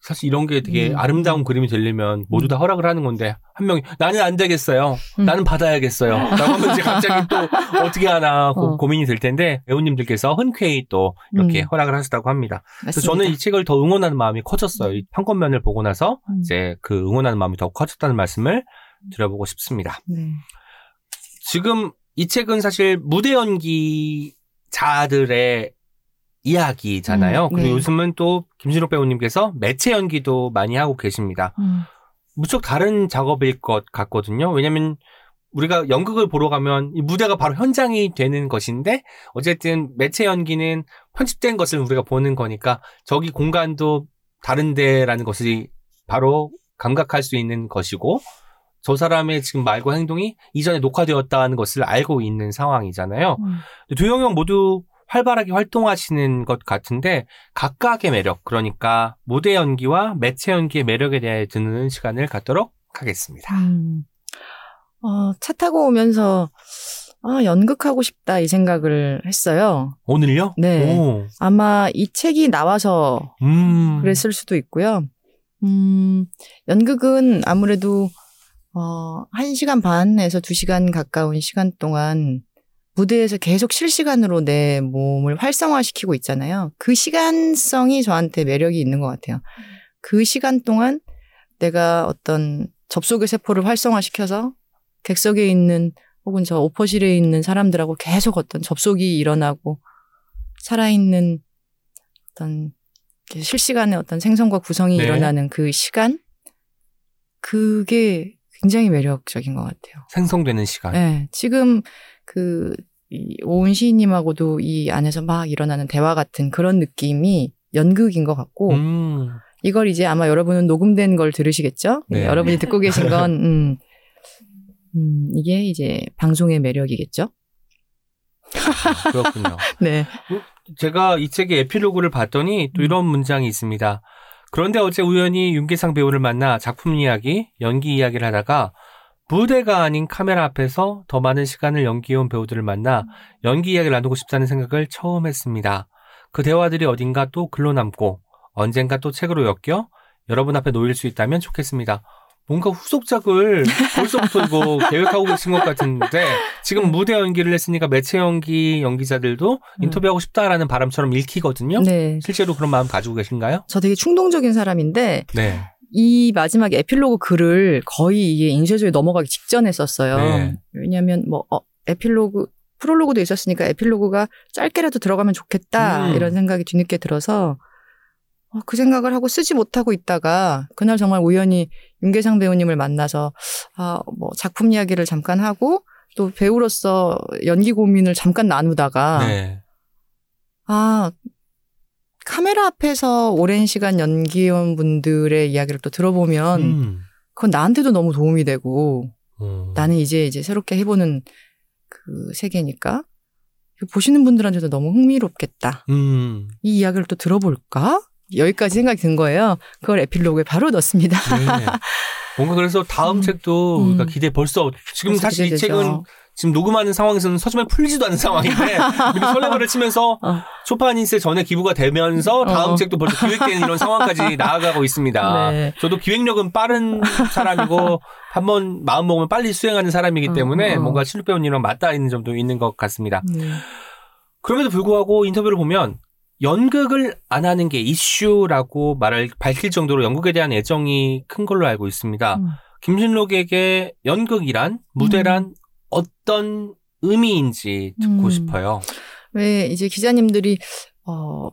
사실 이런 게 되게 음. 아름다운 그림이 되려면 모두 다 허락을 하는 건데 한 명이 나는 안 되겠어요. 음. 나는 받아야겠어요. 라고 하면 이제 갑자기 또 어떻게 하나 고, 어. 고민이 될 텐데 배우님들께서 흔쾌히 또 이렇게 음. 허락을 하셨다고 합니다. 그래서 맞습니다. 저는 이 책을 더 응원하는 마음이 커졌어요. 이 판권면을 보고 나서 음. 이제 그 응원하는 마음이 더 커졌다는 말씀을 드려보고 싶습니다. 네. 지금 이 책은 사실 무대 연기 자들의 이야기잖아요. 음, 그리고 네. 요즘은 또 김신욱 배우님께서 매체 연기도 많이 하고 계십니다. 음. 무척 다른 작업일 것 같거든요. 왜냐면 우리가 연극을 보러 가면 이 무대가 바로 현장이 되는 것인데 어쨌든 매체 연기는 편집된 것을 우리가 보는 거니까 저기 공간도 다른데라는 것이 바로 감각할 수 있는 것이고 저 사람의 지금 말과 행동이 이전에 녹화되었다는 것을 알고 있는 상황이잖아요. 음. 두 영역 모두 활발하게 활동하시는 것 같은데 각각의 매력 그러니까 무대 연기와 매체 연기의 매력에 대해 듣는 시간을 갖도록 하겠습니다. 음. 어, 차 타고 오면서 아, 연극하고 싶다 이 생각을 했어요. 오늘요? 네. 오. 아마 이 책이 나와서 음. 그랬을 수도 있고요. 음, 연극은 아무래도, 어, 1시간 반에서 2시간 가까운 시간 동안 무대에서 계속 실시간으로 내 몸을 활성화시키고 있잖아요. 그 시간성이 저한테 매력이 있는 것 같아요. 그 시간 동안 내가 어떤 접속의 세포를 활성화시켜서 객석에 있는 혹은 저 오퍼실에 있는 사람들하고 계속 어떤 접속이 일어나고 살아있는 어떤 실시간의 어떤 생성과 구성이 네. 일어나는 그 시간 그게 굉장히 매력적인 것 같아요. 생성되는 시간. 네, 지금 그 이 오은 시인님하고도 이 안에서 막 일어나는 대화 같은 그런 느낌이 연극인 것 같고 음. 이걸 이제 아마 여러분은 녹음된 걸 들으시겠죠? 네. 여러분이 듣고 계신 건 음, 음, 이게 이제 방송의 매력이겠죠? 아, 그렇군요. 네. 제가 이 책의 에필로그를 봤더니 음. 또 이런 문장이 있습니다. 그런데 어제 우연히 윤계상 배우를 만나 작품 이야기, 연기 이야기를 하다가 무대가 아닌 카메라 앞에서 더 많은 시간을 연기해온 배우들을 만나 연기 이야기를 나누고 싶다는 생각을 처음 했습니다. 그 대화들이 어딘가 또 글로 남고 언젠가 또 책으로 엮여 여러분 앞에 놓일 수 있다면 좋겠습니다. 뭔가 후속작을 벌써부터 이거 계획하고 계신 것 같은데 지금 무대 연기를 했으니까 매체 연기 연기자들도 음. 인터뷰하고 싶다라는 바람처럼 읽히거든요. 네. 실제로 그런 마음 가지고 계신가요? 저 되게 충동적인 사람인데 네. 이 마지막 에필로그 글을 거의 이게 인쇄소에 넘어가기 직전에 썼어요. 네. 왜냐하면 뭐 어, 에필로그 프롤로그도 있었으니까 에필로그가 짧게라도 들어가면 좋겠다 음. 이런 생각이 뒤늦게 들어서 어, 그 생각을 하고 쓰지 못하고 있다가 그날 정말 우연히 윤계상 배우님을 만나서 아, 뭐 작품 이야기를 잠깐 하고 또 배우로서 연기 고민을 잠깐 나누다가 네. 아, 카메라 앞에서 오랜 시간 연기원 분들의 이야기를 또 들어보면 음. 그건 나한테도 너무 도움이 되고 음. 나는 이제 이제 새롭게 해보는 그 세계니까 보시는 분들한테도 너무 흥미롭겠다. 음. 이 이야기를 또 들어볼까? 여기까지 생각이 든 거예요. 그걸 에필로그에 바로 넣습니다. 네. 뭔가 그래서 다음 음. 책도 음. 그러니까 기대 벌써 지금 사실 이 기대되죠. 책은 지금 녹음하는 상황에서는 서점에 풀리지도 않은 상황인데 미리 설레발을 치면서 어. 초파니스에 전에 기부가 되면서 다음 어. 책도 벌써 기획되는 이런 상황까지 나아가고 있습니다. 네. 저도 기획력은 빠른 사람이고 한번 마음 먹으면 빨리 수행하는 사람이기 어, 때문에 어. 뭔가 실력 배우님이랑 맞닿아 있는 점도 있는 것 같습니다. 네. 그럼에도 불구하고 인터뷰를 보면 연극을 안 하는 게 이슈라고 말을 밝힐 정도로 연극에 대한 애정이 큰 걸로 알고 있습니다. 음. 김진록에게 연극이란 무대란 어떤 의미인지 듣고 음. 싶어요. 왜 이제 기자님들이 어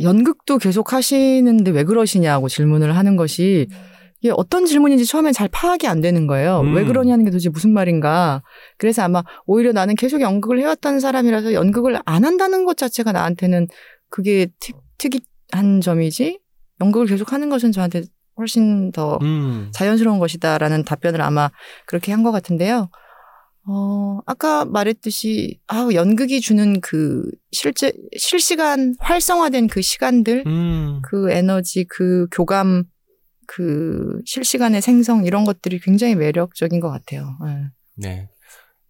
연극도 계속 하시는데 왜 그러시냐고 질문을 하는 것이 이게 어떤 질문인지 처음엔 잘 파악이 안 되는 거예요. 음. 왜 그러냐는 게 도대체 무슨 말인가. 그래서 아마 오히려 나는 계속 연극을 해왔다는 사람이라서 연극을 안 한다는 것 자체가 나한테는 그게 특, 특이한 점이지 연극을 계속 하는 것은 저한테 훨씬 더 음. 자연스러운 것이다라는 답변을 아마 그렇게 한 것 같은데요. 어, 아까 말했듯이, 아, 연극이 주는 그 실제, 실시간 활성화된 그 시간들, 음. 그 에너지, 그 교감, 그 실시간의 생성, 이런 것들이 굉장히 매력적인 것 같아요. 네. 네.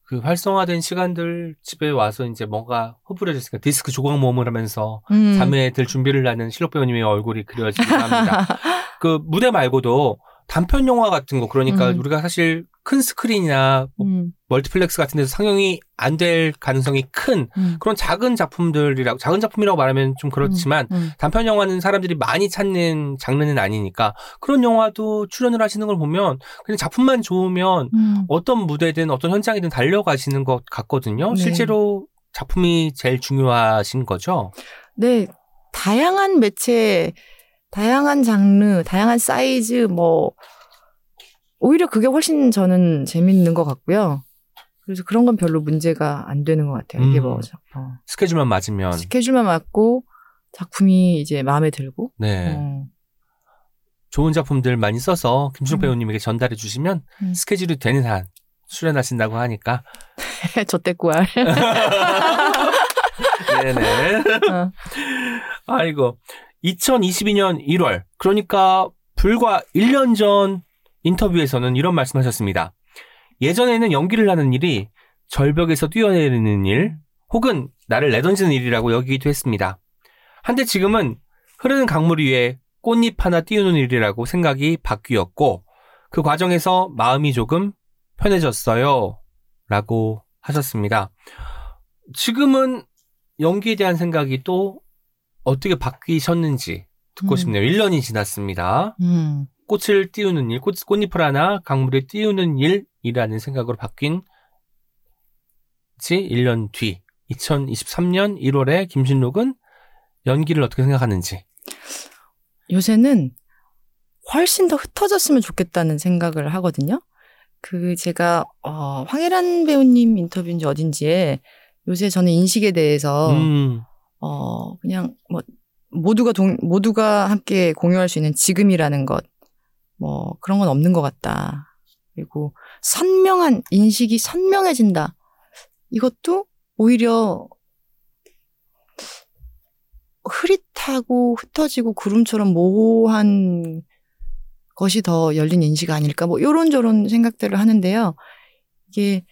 그 활성화된 시간들 집에 와서 이제 뭔가 흩뿌려졌으니까 디스크 조각 모음을 하면서 음. 잠에 들 준비를 하는 신록 배우님의 얼굴이 그려지긴 합니다. 그 무대 말고도 단편 영화 같은 거 그러니까 음. 우리가 사실 큰 스크린이나 뭐 음, 멀티플렉스 같은 데서 상영이 안 될 가능성이 큰 음. 그런 작은 작품들이라고 작은 작품이라고 말하면 좀 그렇지만 음, 단편 영화는 사람들이 많이 찾는 장르는 아니니까 그런 영화도 출연을 하시는 걸 보면 그냥 작품만 좋으면 음. 어떤 무대든 어떤 현장이든 달려가시는 것 같거든요. 네. 실제로 작품이 제일 중요하신 거죠. 네, 다양한 매체, 다양한 장르, 다양한 사이즈, 뭐, 오히려 그게 훨씬 저는 재밌는 것 같고요. 그래서 그런 건 별로 문제가 안 되는 것 같아요. 이게 음. 뭐죠? 어. 스케줄만 맞으면 스케줄만 맞고, 작품이 이제 마음에 들고, 네 어. 좋은 작품들 많이 써서 김준욱 음. 배우님에게 전달해 주시면 음. 스케줄이 되는 한 출연하신다고 하니까 저 때꾸알. 네네. 어. 아이고. 2022년 1월, 그러니까 불과 1년 전 인터뷰에서는 이런 말씀하셨습니다. 예전에는 연기를 하는 일이 절벽에서 뛰어내리는 일, 혹은 나를 내던지는 일이라고 여기기도 했습니다. 한데 지금은 흐르는 강물 위에 꽃잎 하나 띄우는 일이라고 생각이 바뀌었고, 그 과정에서 마음이 조금 편해졌어요. 라고 하셨습니다. 지금은 연기에 대한 생각이 또 어떻게 바뀌셨는지 듣고 음. 싶네요. 1년이 지났습니다. 음. 꽃을 띄우는 일, 꽃, 꽃잎을 하나 강물에 띄우는 일이라는 생각으로 바뀐 지 1년 뒤, 2023년 1월에 김신록은 연기를 어떻게 생각하는지. 요새는 훨씬 더 흩어졌으면 좋겠다는 생각을 하거든요. 그 제가 어 황혜란 배우님 인터뷰인지 어딘지에 요새 저는 인식에 대해서 음. 어 그냥 뭐 모두가 동 모두가 함께 공유할 수 있는 지금이라는 것 뭐 그런 건 없는 것 같다. 그리고 선명한 인식이 선명해진다. 이것도 오히려 흐릿하고 흩어지고 구름처럼 모호한 것이 더 열린 인식 아닐까 뭐 요런저런 생각들을 하는데요. 이게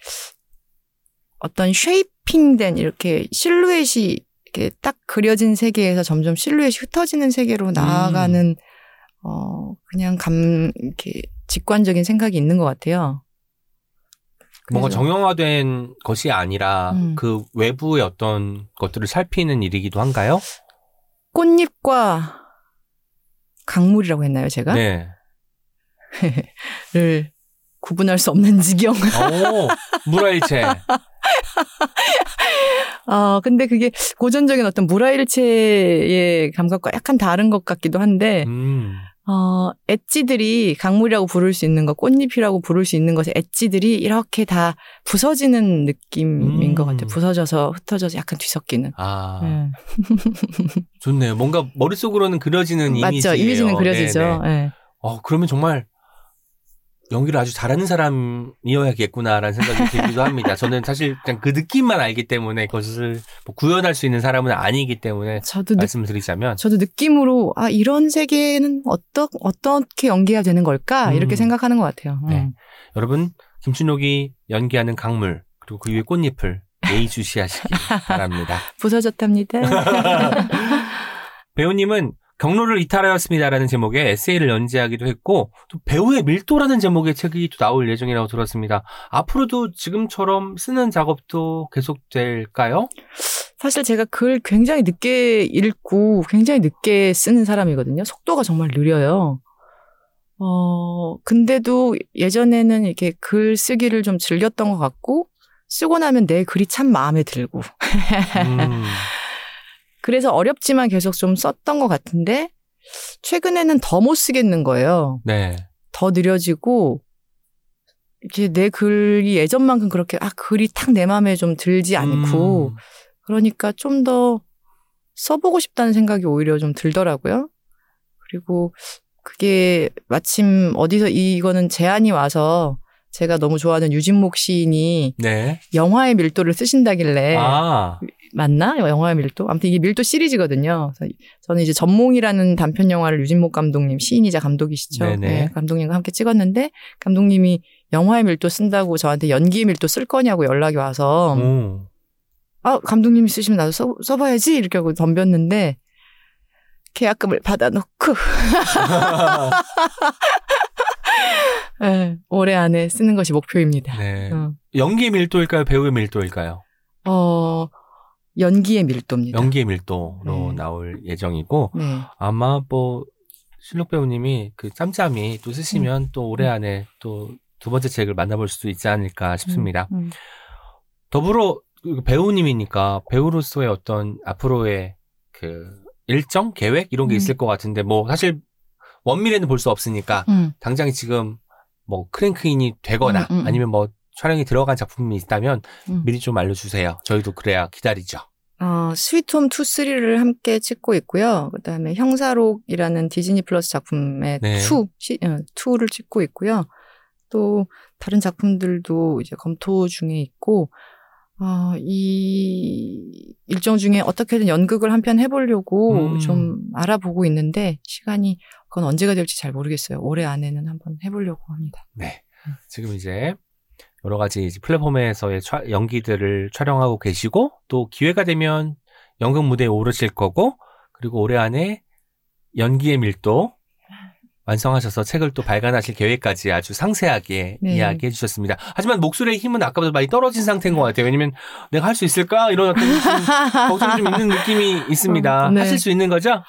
어떤 쉐이핑된 이렇게 실루엣이 이렇게 딱 그려진 세계에서 점점 실루엣이 흩어지는 세계로 나아가는 어 그냥 감 이렇게 직관적인 생각이 있는 것 같아요. 뭔가 정형화된 것이 아니라 음. 그 외부의 어떤 것들을 살피는 일이기도 한가요? 꽃잎과 강물이라고 했나요, 제가? 네. 를 구분할 수 없는 지경. 오, 물화일체. 아, 근데 그게 고전적인 어떤 물화일체의 감각과 약간 다른 것 같기도 한데, 음. 어, 엣지들이 강물이라고 부를 수 있는 것, 꽃잎이라고 부를 수 있는 것의 엣지들이 이렇게 다 부서지는 느낌인 음. 것 같아요. 부서져서 흩어져서 약간 뒤섞이는. 아, 네. 좋네요. 뭔가 머릿속으로는 그려지는 이미지. 맞죠. 이미지는 그려지죠. 네. 어, 그러면 정말 연기를 아주 잘하는 사람이어야겠구나라는 생각이 들기도 합니다. 저는 사실 그냥 그 느낌만 알기 때문에 그것을 뭐 구현할 수 있는 사람은 아니기 때문에 저도 느, 말씀을 드리자면 저도 느낌으로 아 이런 세계는 어떠 어떻게 연기해야 되는 걸까 이렇게 음. 생각하는 것 같아요. 네. 음. 여러분 김춘옥이 연기하는 강물 그리고 그 위에 꽃잎을 예의주시하시기 바랍니다. 부서졌답니다. 배우님은 경로를 이탈하였습니다라는 제목의 에세이를 연재하기도 했고 또 배우의 밀도라는 제목의 책이 또 나올 예정이라고 들었습니다. 앞으로도 지금처럼 쓰는 작업도 계속될까요? 사실 제가 글 굉장히 늦게 읽고 굉장히 늦게 쓰는 사람이거든요. 속도가 정말 느려요. 어, 근데도 예전에는 이렇게 글 쓰기를 좀 즐겼던 것 같고, 쓰고 나면 내 글이 참 마음에 들고. 음, 그래서 어렵지만 계속 좀 썼던 것 같은데, 최근에는 더 못 쓰겠는 거예요. 네. 더 느려지고, 이렇게 내 글이 예전만큼 그렇게, 아, 글이 탁 내 마음에 좀 들지 않고, 음, 그러니까 좀 더 써보고 싶다는 생각이 오히려 좀 들더라고요. 그리고 그게 마침 어디서 이거는 제안이 와서 제가 너무 좋아하는 유진목 시인이 네. 영화의 밀도를 쓰신다길래 아, 맞나? 영화의 밀도? 아무튼 이게 밀도 시리즈거든요. 저는 이제 전몽이라는 단편 영화를 유진목 감독님 시인이자 감독이시죠. 네, 감독님과 함께 찍었는데 감독님이 영화의 밀도 쓴다고 저한테 연기의 밀도 쓸 거냐고 연락이 와서 오. 아, 감독님이 쓰시면 나도 써, 써봐야지 이렇게 하고 덤볐는데 계약금을 받아놓고 네, 올해 안에 쓰는 것이 목표입니다. 네. 어, 연기의 밀도일까요? 배우의 밀도일까요? 어, 연기의 밀도입니다. 연기의 밀도로 네. 나올 예정이고 네. 아마 뭐 실록 배우님이 그 짬짬이 또 쓰시면 또 올해 안에 또 두 번째 책을 만나볼 수도 있지 않을까 싶습니다. 음, 음. 더불어 그 배우님이니까 배우로서의 어떤 앞으로의 그 일정 계획 이런 게 음. 있을 것 같은데 뭐 사실 원밀에는 볼 수 없으니까 음. 당장 지금 뭐 크랭크인이 되거나 음, 음, 음. 아니면 뭐 촬영이 들어간 작품이 있다면 음. 미리 좀 알려주세요. 저희도 그래야 기다리죠. 어, 스위트홈 2, 3를 함께 찍고 있고요. 그 다음에 형사록이라는 디즈니 플러스 작품의 네. 2, 시, 어, 2를 찍고 있고요. 또 다른 작품들도 이제 검토 중에 있고, 어, 이 일정 중에 어떻게든 연극을 한 편 해보려고 음. 좀 알아보고 있는데, 시간이 그건 언제가 될지 잘 모르겠어요. 올해 안에는 한번 해보려고 합니다. 네. 지금 이제 여러 가지 플랫폼에서의 촬- 연기들을 촬영하고 계시고 또 기회가 되면 연극 무대에 오르실 거고 그리고 올해 안에 연기의 밀도 완성하셔서 책을 또 발간하실 계획까지 아주 상세하게 네. 이야기해 주셨습니다. 하지만 목소리의 힘은 아까보다 많이 떨어진 상태인 것 같아요. 왜냐면 내가 할 수 있을까? 이런 어떤 좀 걱정이 좀 있는 느낌이 있습니다. 어, 네. 하실 수 있는 거죠?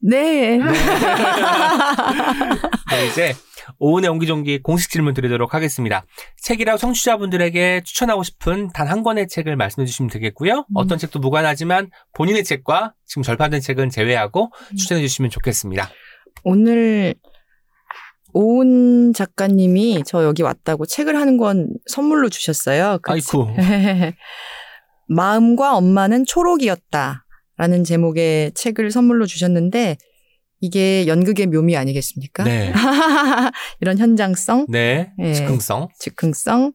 네. 네, 이제 오은의 옹기종기 공식 질문 드리도록 하겠습니다. 책이라 청취자분들에게 추천하고 싶은 단 한 권의 책을 말씀해 주시면 되겠고요. 음. 어떤 책도 무관하지만 본인의 책과 지금 절판된 책은 제외하고 음. 추천해 주시면 좋겠습니다. 오늘 오은 작가님이 저 여기 왔다고 책을 한 권 선물로 주셨어요. 그 아이쿠. 책. 마음과 엄마는 초록이었다. 라는 제목의 책을 선물로 주셨는데 이게 연극의 묘미 아니겠습니까? 네. 이런 현장성, 네. 예. 즉흥성. 즉흥성,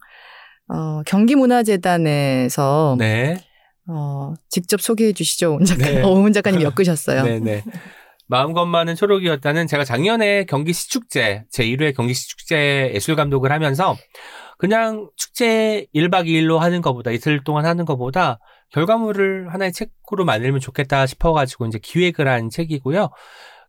어, 경기문화재단에서 네. 어, 직접 소개해 주시죠. 오은 작가, 네. 오은 작가님 엮으셨어요. 네, 네. 마음과 엄마는 초록이었다는 제가 작년에 경기 시축제, 제1회 경기 시축제 예술 감독을 하면서 그냥 축제 1박 2일로 하는 것보다 이틀 동안 하는 것보다 결과물을 하나의 책으로 만들면 좋겠다 싶어가지고 이제 기획을 한 책이고요.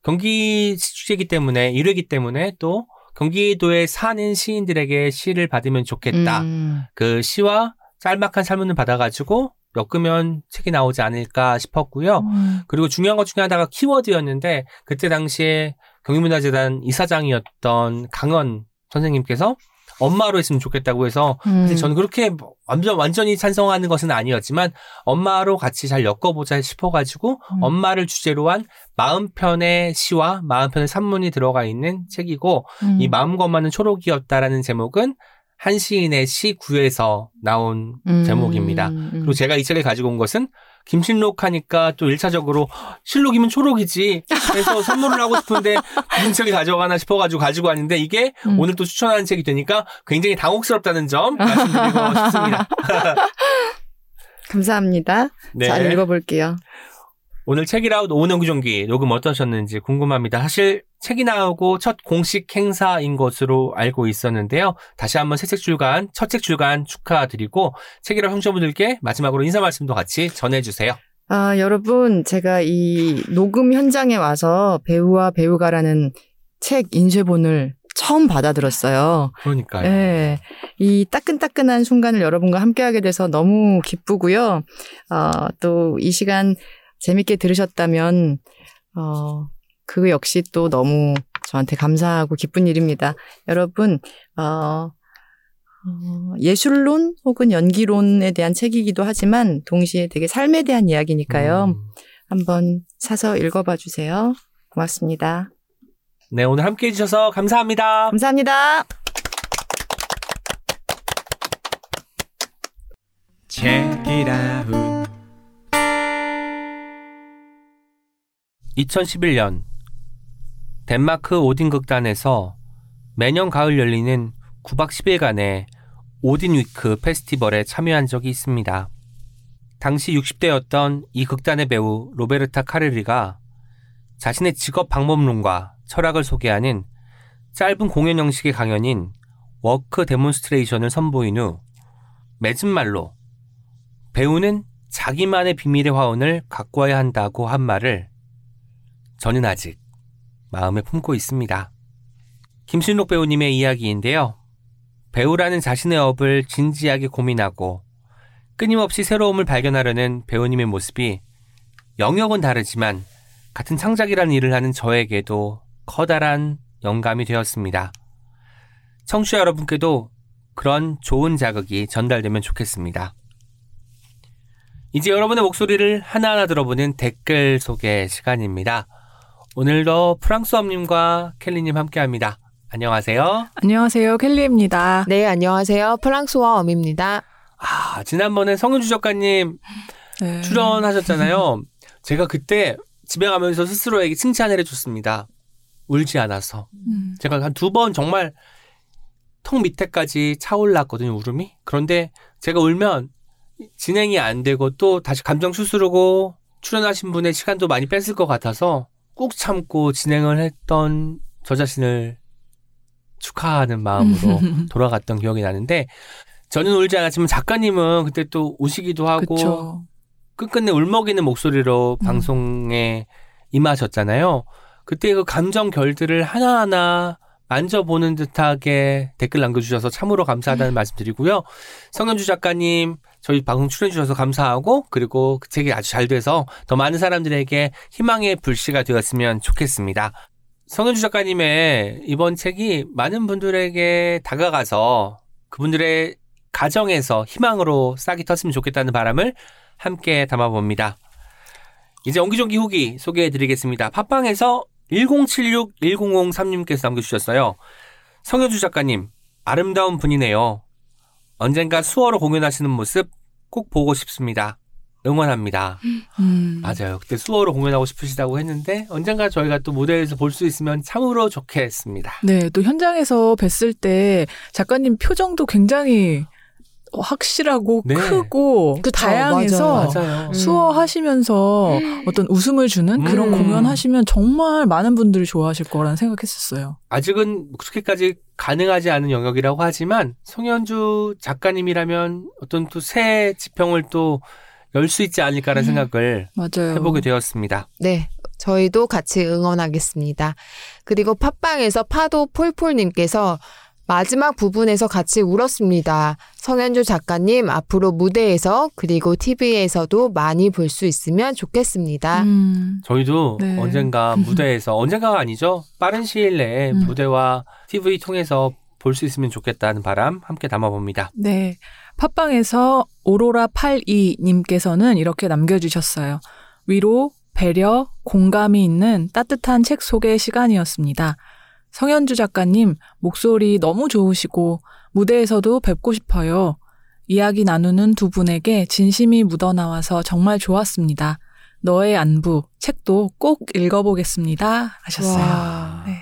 경기 시축제이기 때문에 1회이기 때문에 또 경기도에 사는 시인들에게 시를 받으면 좋겠다. 음, 그 시와 짤막한 설문을 받아가지고 엮으면 책이 나오지 않을까 싶었고요. 음. 그리고 중요한 것 중에 하나가 키워드였는데 그때 당시에 경기문화재단 이사장이었던 강원 선생님께서 엄마로 했으면 좋겠다고 해서 음. 저는 그렇게 뭐 완전 완전히 찬성하는 것은 아니었지만 엄마로 같이 잘 엮어보자 싶어가지고 음. 엄마를 주제로 한 마음 편의 시와 마음 편의 산문이 들어가 있는 책이고 음. 이 마음과 엄마는 초록이었다라는 제목은 한 시인의 시 구에서 나온 음. 제목입니다. 음. 그리고 제가 이 책을 가지고 온 것은 김신록 하니까 또 1차적으로 실록이면 초록이지 해서 선물을 하고 싶은데 무슨 책을 가져가나 싶어가지고 가지고 왔는데 이게 음. 오늘 또 추천하는 책이 되니까 굉장히 당혹스럽다는 점 말씀드리고 싶습니다. 감사합니다. 네. 잘 읽어볼게요. 오늘 책이라웃 오은영 기종기 녹음 어떠셨는지 궁금합니다. 사실 책이 나오고 첫 공식 행사인 것으로 알고 있었는데요. 다시 한번 새 책 출간, 첫 책 출간 축하드리고 책이라웃 청취자분들께 마지막으로 인사 말씀도 같이 전해주세요. 아, 여러분, 제가 이 녹음 현장에 와서 배우와 배우가라는 책 인쇄본을 처음 받아들었어요. 그러니까요. 네. 이 따끈따끈한 순간을 여러분과 함께하게 돼서 너무 기쁘고요. 어, 또 이 시간 재밌게 들으셨다면, 어, 그 역시 또 너무 저한테 감사하고 기쁜 일입니다. 여러분, 어, 어, 예술론 혹은 연기론에 대한 책이기도 하지만 동시에 되게 삶에 대한 이야기니까요. 음. 한번 사서 읽어봐 주세요. 고맙습니다. 네, 오늘 함께 해주셔서 감사합니다. 감사합니다. Check it out. 2011년 덴마크 오딘 극단에서 매년 가을 열리는 9박 10일간의 오딘 위크 페스티벌에 참여한 적이 있습니다. 당시 60대였던 이 극단의 배우 로베르타 카르리가 자신의 직업 방법론과 철학을 소개하는 짧은 공연 형식의 강연인 work demonstration을 선보인 후 맺은 말로 배우는 자기만의 비밀의 화원을 가꿔야 한다고 한 말을 저는 아직 마음에 품고 있습니다. 김신록 배우님의 이야기인데요. 배우라는 자신의 업을 진지하게 고민하고 끊임없이 새로움을 발견하려는 배우님의 모습이 영역은 다르지만 같은 창작이라는 일을 하는 저에게도 커다란 영감이 되었습니다. 청취자 여러분께도 그런 좋은 자극이 전달되면 좋겠습니다. 이제 여러분의 목소리를 하나하나 들어보는 댓글 소개 시간입니다. 오늘도 프랑스엄님과 켈리님 함께합니다. 안녕하세요. 안녕하세요. 켈리입니다. 네, 안녕하세요. 프랑스와 엄입니다. 아, 지난번에 성윤주 작가님 네. 출연하셨잖아요. 제가 그때 집에 가면서 스스로에게 칭찬을 해줬습니다. 울지 않아서. 음. 제가 한 두 번 정말 턱 밑에까지 차올랐거든요, 울음이. 그런데 제가 울면 진행이 안 되고 또 다시 감정 추스르고 출연하신 분의 시간도 많이 뺐을 것 같아서 꾹 참고 진행을 했던 저 자신을 축하하는 마음으로 돌아갔던 기억이 나는데 저는 울지 않았지만 작가님은 그때 또 우시기도 하고 그쵸. 끝끝내 울먹이는 목소리로 음. 방송에 임하셨잖아요. 그때 그 감정 결들을 하나하나 만져보는 듯하게 댓글 남겨주셔서 참으로 음. 감사하다는 말씀 드리고요. 성현주 작가님, 저희 방송 출연해주셔서 감사하고, 그리고 그 책이 아주 잘 돼서 더 많은 사람들에게 희망의 불씨가 되었으면 좋겠습니다. 성현주 작가님의 이번 책이 많은 분들에게 다가가서 그분들의 가정에서 희망으로 싹이 텄으면 좋겠다는 바람을 함께 담아봅니다. 이제 옹기종기 후기 소개해드리겠습니다. 팟빵에서 1076-1003님께서 남겨주셨어요. 성효주 작가님, 아름다운 분이네요. 언젠가 수어로 공연하시는 모습 꼭 보고 싶습니다. 응원합니다. 음. 맞아요. 그때 수어로 공연하고 싶으시다고 했는데 언젠가 저희가 또 무대에서 볼 수 있으면 참으로 좋겠습니다. 네, 또 현장에서 뵀을 때 작가님 표정도 굉장히 확실하고 네. 크고 그쵸, 다양해서 맞아요. 음. 수어하시면서 어떤 웃음을 주는 그런 음. 공연하시면 정말 많은 분들이 좋아하실 거라는 생각했었어요. 아직은 그렇게까지 가능하지 않은 영역이라고 하지만 송현주 작가님이라면 어떤 또 새 지평을 또 열 수 있지 않을까라는 음. 생각을 맞아요. 해보게 되었습니다. 네. 저희도 같이 응원하겠습니다. 그리고 팟빵에서 파도 폴폴님께서 마지막 부분에서 같이 울었습니다. 성현주 작가님 앞으로 무대에서 그리고 TV에서도 많이 볼 수 있으면 좋겠습니다. 음, 저희도 네. 언젠가 무대에서 언젠가가 아니죠. 빠른 시일 내에 음. 무대와 TV 통해서 볼 수 있으면 좋겠다는 바람 함께 담아봅니다. 네. 팟빵에서 오로라82님께서는 이렇게 남겨주셨어요. 위로, 배려, 공감이 있는 따뜻한 책 소개 시간이었습니다. 성현주 작가님, 목소리 너무 좋으시고, 무대에서도 뵙고 싶어요. 이야기 나누는 두 분에게 진심이 묻어나와서 정말 좋았습니다. 너의 안부, 책도 꼭 읽어보겠습니다. 하셨어요. 와. 네.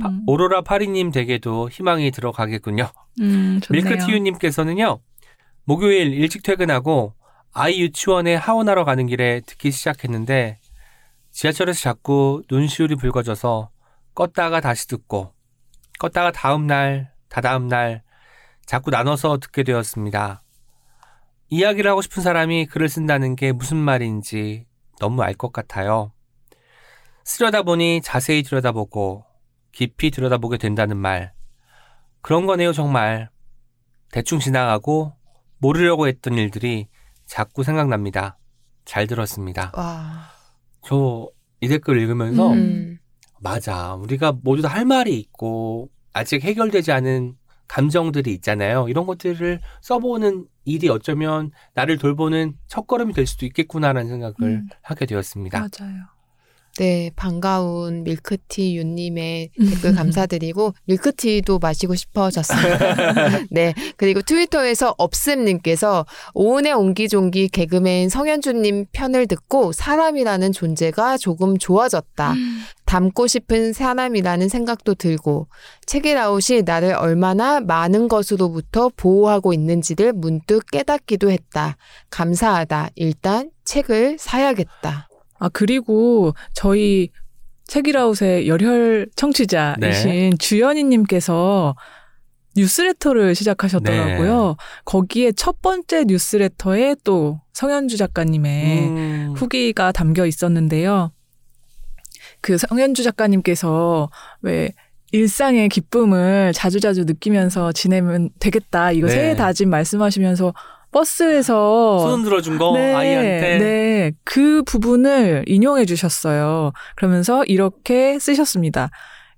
파- 음, 오로라 파리님 댁에도 희망이 들어가겠군요. 음. 밀크티유님께서는요, 목요일 일찍 퇴근하고 아이 유치원에 하원하러 가는 길에 듣기 시작했는데, 지하철에서 자꾸 눈시울이 붉어져서 껐다가 다시 듣고, 껐다가 다음 날, 다다음 날, 자꾸 나눠서 듣게 되었습니다. 이야기를 하고 싶은 사람이 글을 쓴다는 게 무슨 말인지 너무 알 것 같아요. 쓰려다 보니 자세히 들여다보고, 깊이 들여다보게 된다는 말. 그런 거네요, 정말. 대충 지나가고 모르려고 했던 일들이 자꾸 생각납니다. 잘 들었습니다. 와. 저 이 댓글 읽으면서 음. 맞아. 우리가 모두 다 할 말이 있고 아직 해결되지 않은 감정들이 있잖아요. 이런 것들을 써보는 일이 어쩌면 나를 돌보는 첫걸음이 될 수도 있겠구나라는 생각을 음. 하게 되었습니다. 맞아요. 네, 반가운 밀크티 윤님의 댓글 감사드리고 밀크티도 마시고 싶어졌습니다. 네, 그리고 트위터에서 업쌤님께서 오은의 옹기종기 개그맨 성현주님 편을 듣고 사람이라는 존재가 조금 좋아졌다. 닮고 싶은 사람이라는 생각도 들고 책이라웃이 나를 얼마나 많은 것으로부터 보호하고 있는지를 문득 깨닫기도 했다. 감사하다. 일단 책을 사야겠다. 아, 그리고 저희 책이라웃의 열혈 청취자이신 네. 주연이님께서 뉴스레터를 시작하셨더라고요. 네. 거기에 첫 번째 뉴스레터에 또 성현주 작가님의 음, 후기가 담겨 있었는데요. 그 성현주 작가님께서 왜 일상의 기쁨을 자주자주 느끼면서 지내면 되겠다. 이거 네. 새해 다짐 말씀하시면서 버스에서 손 들어준 거 네, 아이한테 네, 그 부분을 인용해 주셨어요. 그러면서 이렇게 쓰셨습니다.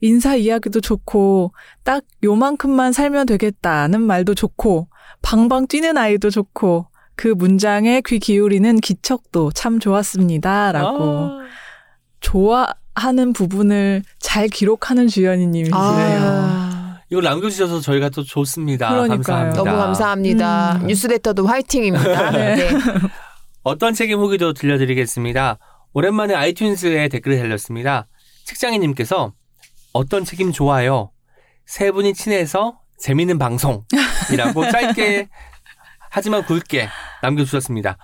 인사 이야기도 좋고, 딱 요만큼만 살면 되겠다는 말도 좋고, 방방 뛰는 아이도 좋고, 그 문장에 귀 기울이는 기척도 참 좋았습니다. 라고. 아, 좋아하는 부분을 잘 기록하는 주연이님이시네요. 아, 이걸 남겨주셔서 저희가 또 좋습니다. 그러니까요. 감사합니다. 너무 감사합니다. 음. 뉴스레터도 화이팅입니다. 네. 어떤 책임 후기도 들려드리겠습니다. 오랜만에 아이튠즈에 댓글을 달렸습니다. 책장이님께서 어떤 책임 좋아요? 세 분이 친해서 재밌는 방송이라고 짧게 하지만 굵게 남겨주셨습니다.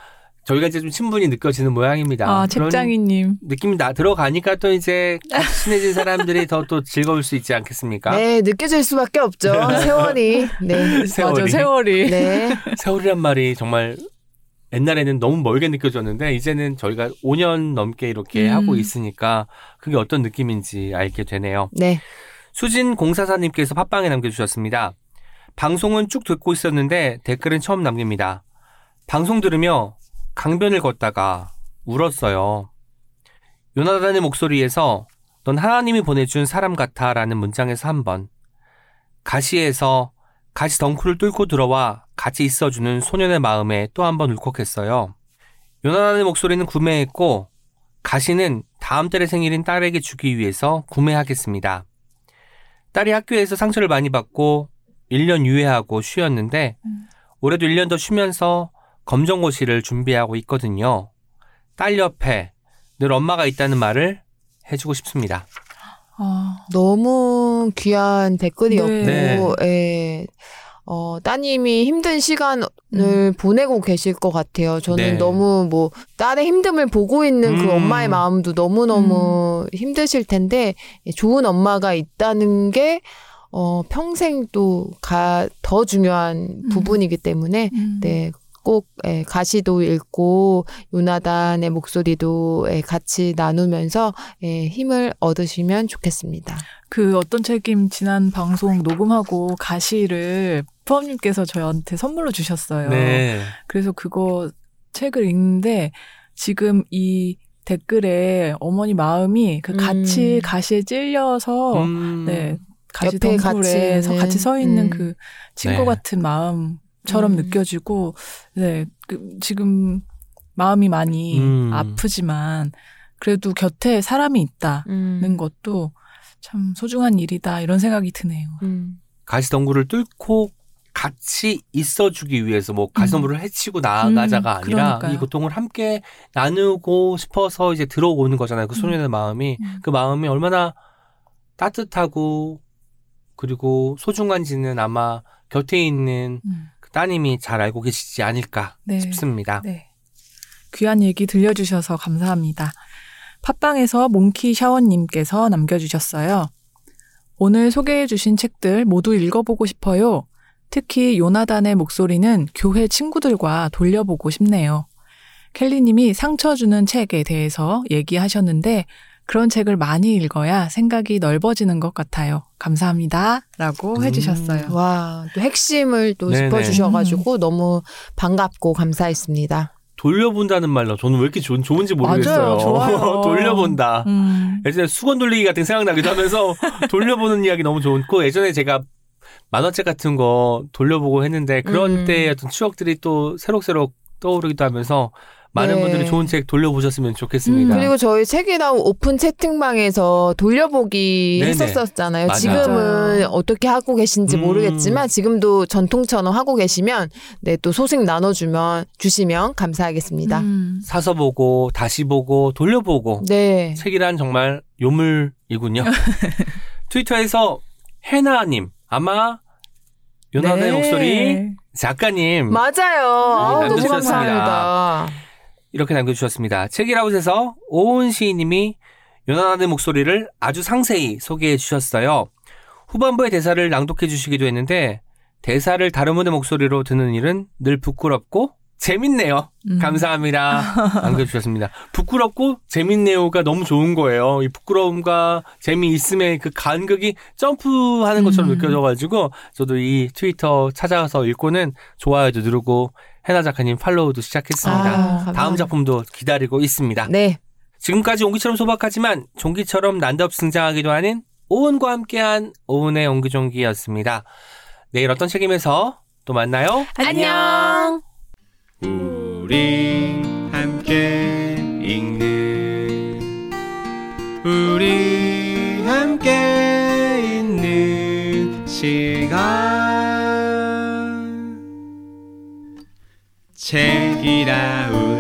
저희가 이제 좀 친분이 느껴지는 모양입니다. 아, 책장이님. 느낌이 나 들어가니까 또 이제 같이 친해진 사람들이 더 또 즐거울 수 있지 않겠습니까? 네, 느껴질 수밖에 없죠. 세월이. 네. 세월이. 맞아, 세월이. 네. 세월이란 말이 정말 옛날에는 너무 멀게 느껴졌는데 이제는 저희가 5년 넘게 이렇게 음. 하고 있으니까 그게 어떤 느낌인지 알게 되네요. 네. 수진 공사사님께서 팟빵에 남겨주셨습니다. 방송은 쭉 듣고 있었는데 댓글은 처음 남깁니다. 방송 들으며 강변을 걷다가 울었어요. 요나단의 목소리에서 넌 하나님이 보내준 사람 같아 라는 문장에서 한 번. 가시에서 가시 덩쿨을 뚫고 들어와 같이 있어주는 소년의 마음에 또 한 번 울컥했어요. 요나단의 목소리는 구매했고 가시는 다음 달의 생일인 딸에게 주기 위해서 구매하겠습니다. 딸이 학교에서 상처를 많이 받고 1년 유예하고 쉬었는데 음. 올해도 1년 더 쉬면서 검정고시를 준비하고 있거든요. 딸 옆에 늘 엄마가 있다는 말을 해주고 싶습니다. 아, 너무 귀한 댓글이었고, 네. 예. 어, 따님이 힘든 시간을 음. 보내고 계실 것 같아요. 저는 네. 너무 뭐, 딸의 힘듦을 보고 있는 그 음. 엄마의 마음도 너무너무 힘드실 텐데, 예, 좋은 엄마가 있다는 게, 어, 평생 또 가, 더 중요한 부분이기 때문에, 음. 네, 꼭 예, 가시도 읽고 요나단의 목소리도 예, 같이 나누면서 예, 힘을 얻으시면 좋겠습니다. 그 어떤 책임 지난 방송 녹음하고 가시를 푸엄님께서 저한테 선물로 주셨어요. 네. 그래서 그거 책을 읽는데 지금 이 댓글에 어머니 마음이 그 음. 같이 가시에 찔려서 음. 네 가시 옆에 같이 덩굴에 서 있는, 같이 서 있는 음. 그 친구 네. 같은 마음 처럼 음. 느껴지고 네 그, 지금 마음이 많이 음. 아프지만 그래도 곁에 사람이 있다는 음. 것도 참 소중한 일이다 이런 생각이 드네요. 음. 가시덩굴을 뚫고 같이 있어주기 위해서 뭐 가시덩굴을 해치고 나가자가 음, 아니라 그러니까요. 이 고통을 함께 나누고 싶어서 이제 들어오는 거잖아요. 그 소년의 마음이 음. 그 마음이 얼마나 따뜻하고 그리고 소중한지는 아마 곁에 있는 음. 그 따님이 잘 알고 계시지 않을까 네. 싶습니다. 네. 귀한 얘기 들려주셔서 감사합니다. 팟빵에서 몽키 샤워님께서 남겨주셨어요. 오늘 소개해주신 책들 모두 읽어보고 싶어요. 특히 요나단의 목소리는 교회 친구들과 돌려보고 싶네요. 켈리님이 상처 주는 책에 대해서 얘기하셨는데 그런 책을 많이 읽어야 생각이 넓어지는 것 같아요. 감사합니다. 라고 음. 해주셨어요. 와, 또 핵심을 또 네네. 짚어주셔가지고 너무 반갑고 감사했습니다. 돌려본다는 말로 저는 왜 이렇게 좋은, 좋은지 모르겠어요. 맞아요. 좋아요. 돌려본다. 음, 예전에 수건 돌리기 같은 게 생각나기도 하면서 돌려보는 이야기 너무 좋고 예전에 제가 만화책 같은 거 돌려보고 했는데 그런 음. 때의 어떤 추억들이 또 새록새록 떠오르기도 하면서 많은 네. 분들이 좋은 책 돌려보셨으면 좋겠습니다. 음, 그리고 저희 책이나우 오픈 채팅방에서 돌려보기 네네. 했었었잖아요. 맞아요. 지금은 어떻게 하고 계신지 음. 모르겠지만 지금도 전통처럼 하고 계시면 네, 또 소식 나눠주면 주시면 감사하겠습니다. 음. 사서 보고 다시 보고 돌려보고 네. 책이란 정말 요물이군요. 트위터에서 해나님 아마 요나의 네. 목소리 작가님 맞아요. 아우, 너무 남겨주셨습니다. 감사합니다. 이렇게 남겨주셨습니다. 책이라웃에서 오은 시인님이 요나단의 목소리를 아주 상세히 소개해 주셨어요. 후반부의 대사를 낭독해 주시기도 했는데 대사를 다른 분의 목소리로 듣는 일은 늘 부끄럽고 재밌네요. 음. 감사합니다. 남겨주셨습니다. 부끄럽고 재밌네요가 너무 좋은 거예요. 이 부끄러움과 재미있음의 그 간극이 점프하는 것처럼 음. 느껴져가지고 저도 이 트위터 찾아가서 읽고는 좋아요도 누르고 해나 작가님 팔로우도 시작했습니다. 아. 다음 작품도 기다리고 있습니다. 네. 지금까지 옹기처럼 소박하지만 종기처럼 난덥 승장하기도 하는 오은과 함께한 오은의 옹기종기였습니다. 내일 어떤 책임에서 또 만나요. 안녕. 우리 함께 읽는 우리 함께 있는 시간 책이라운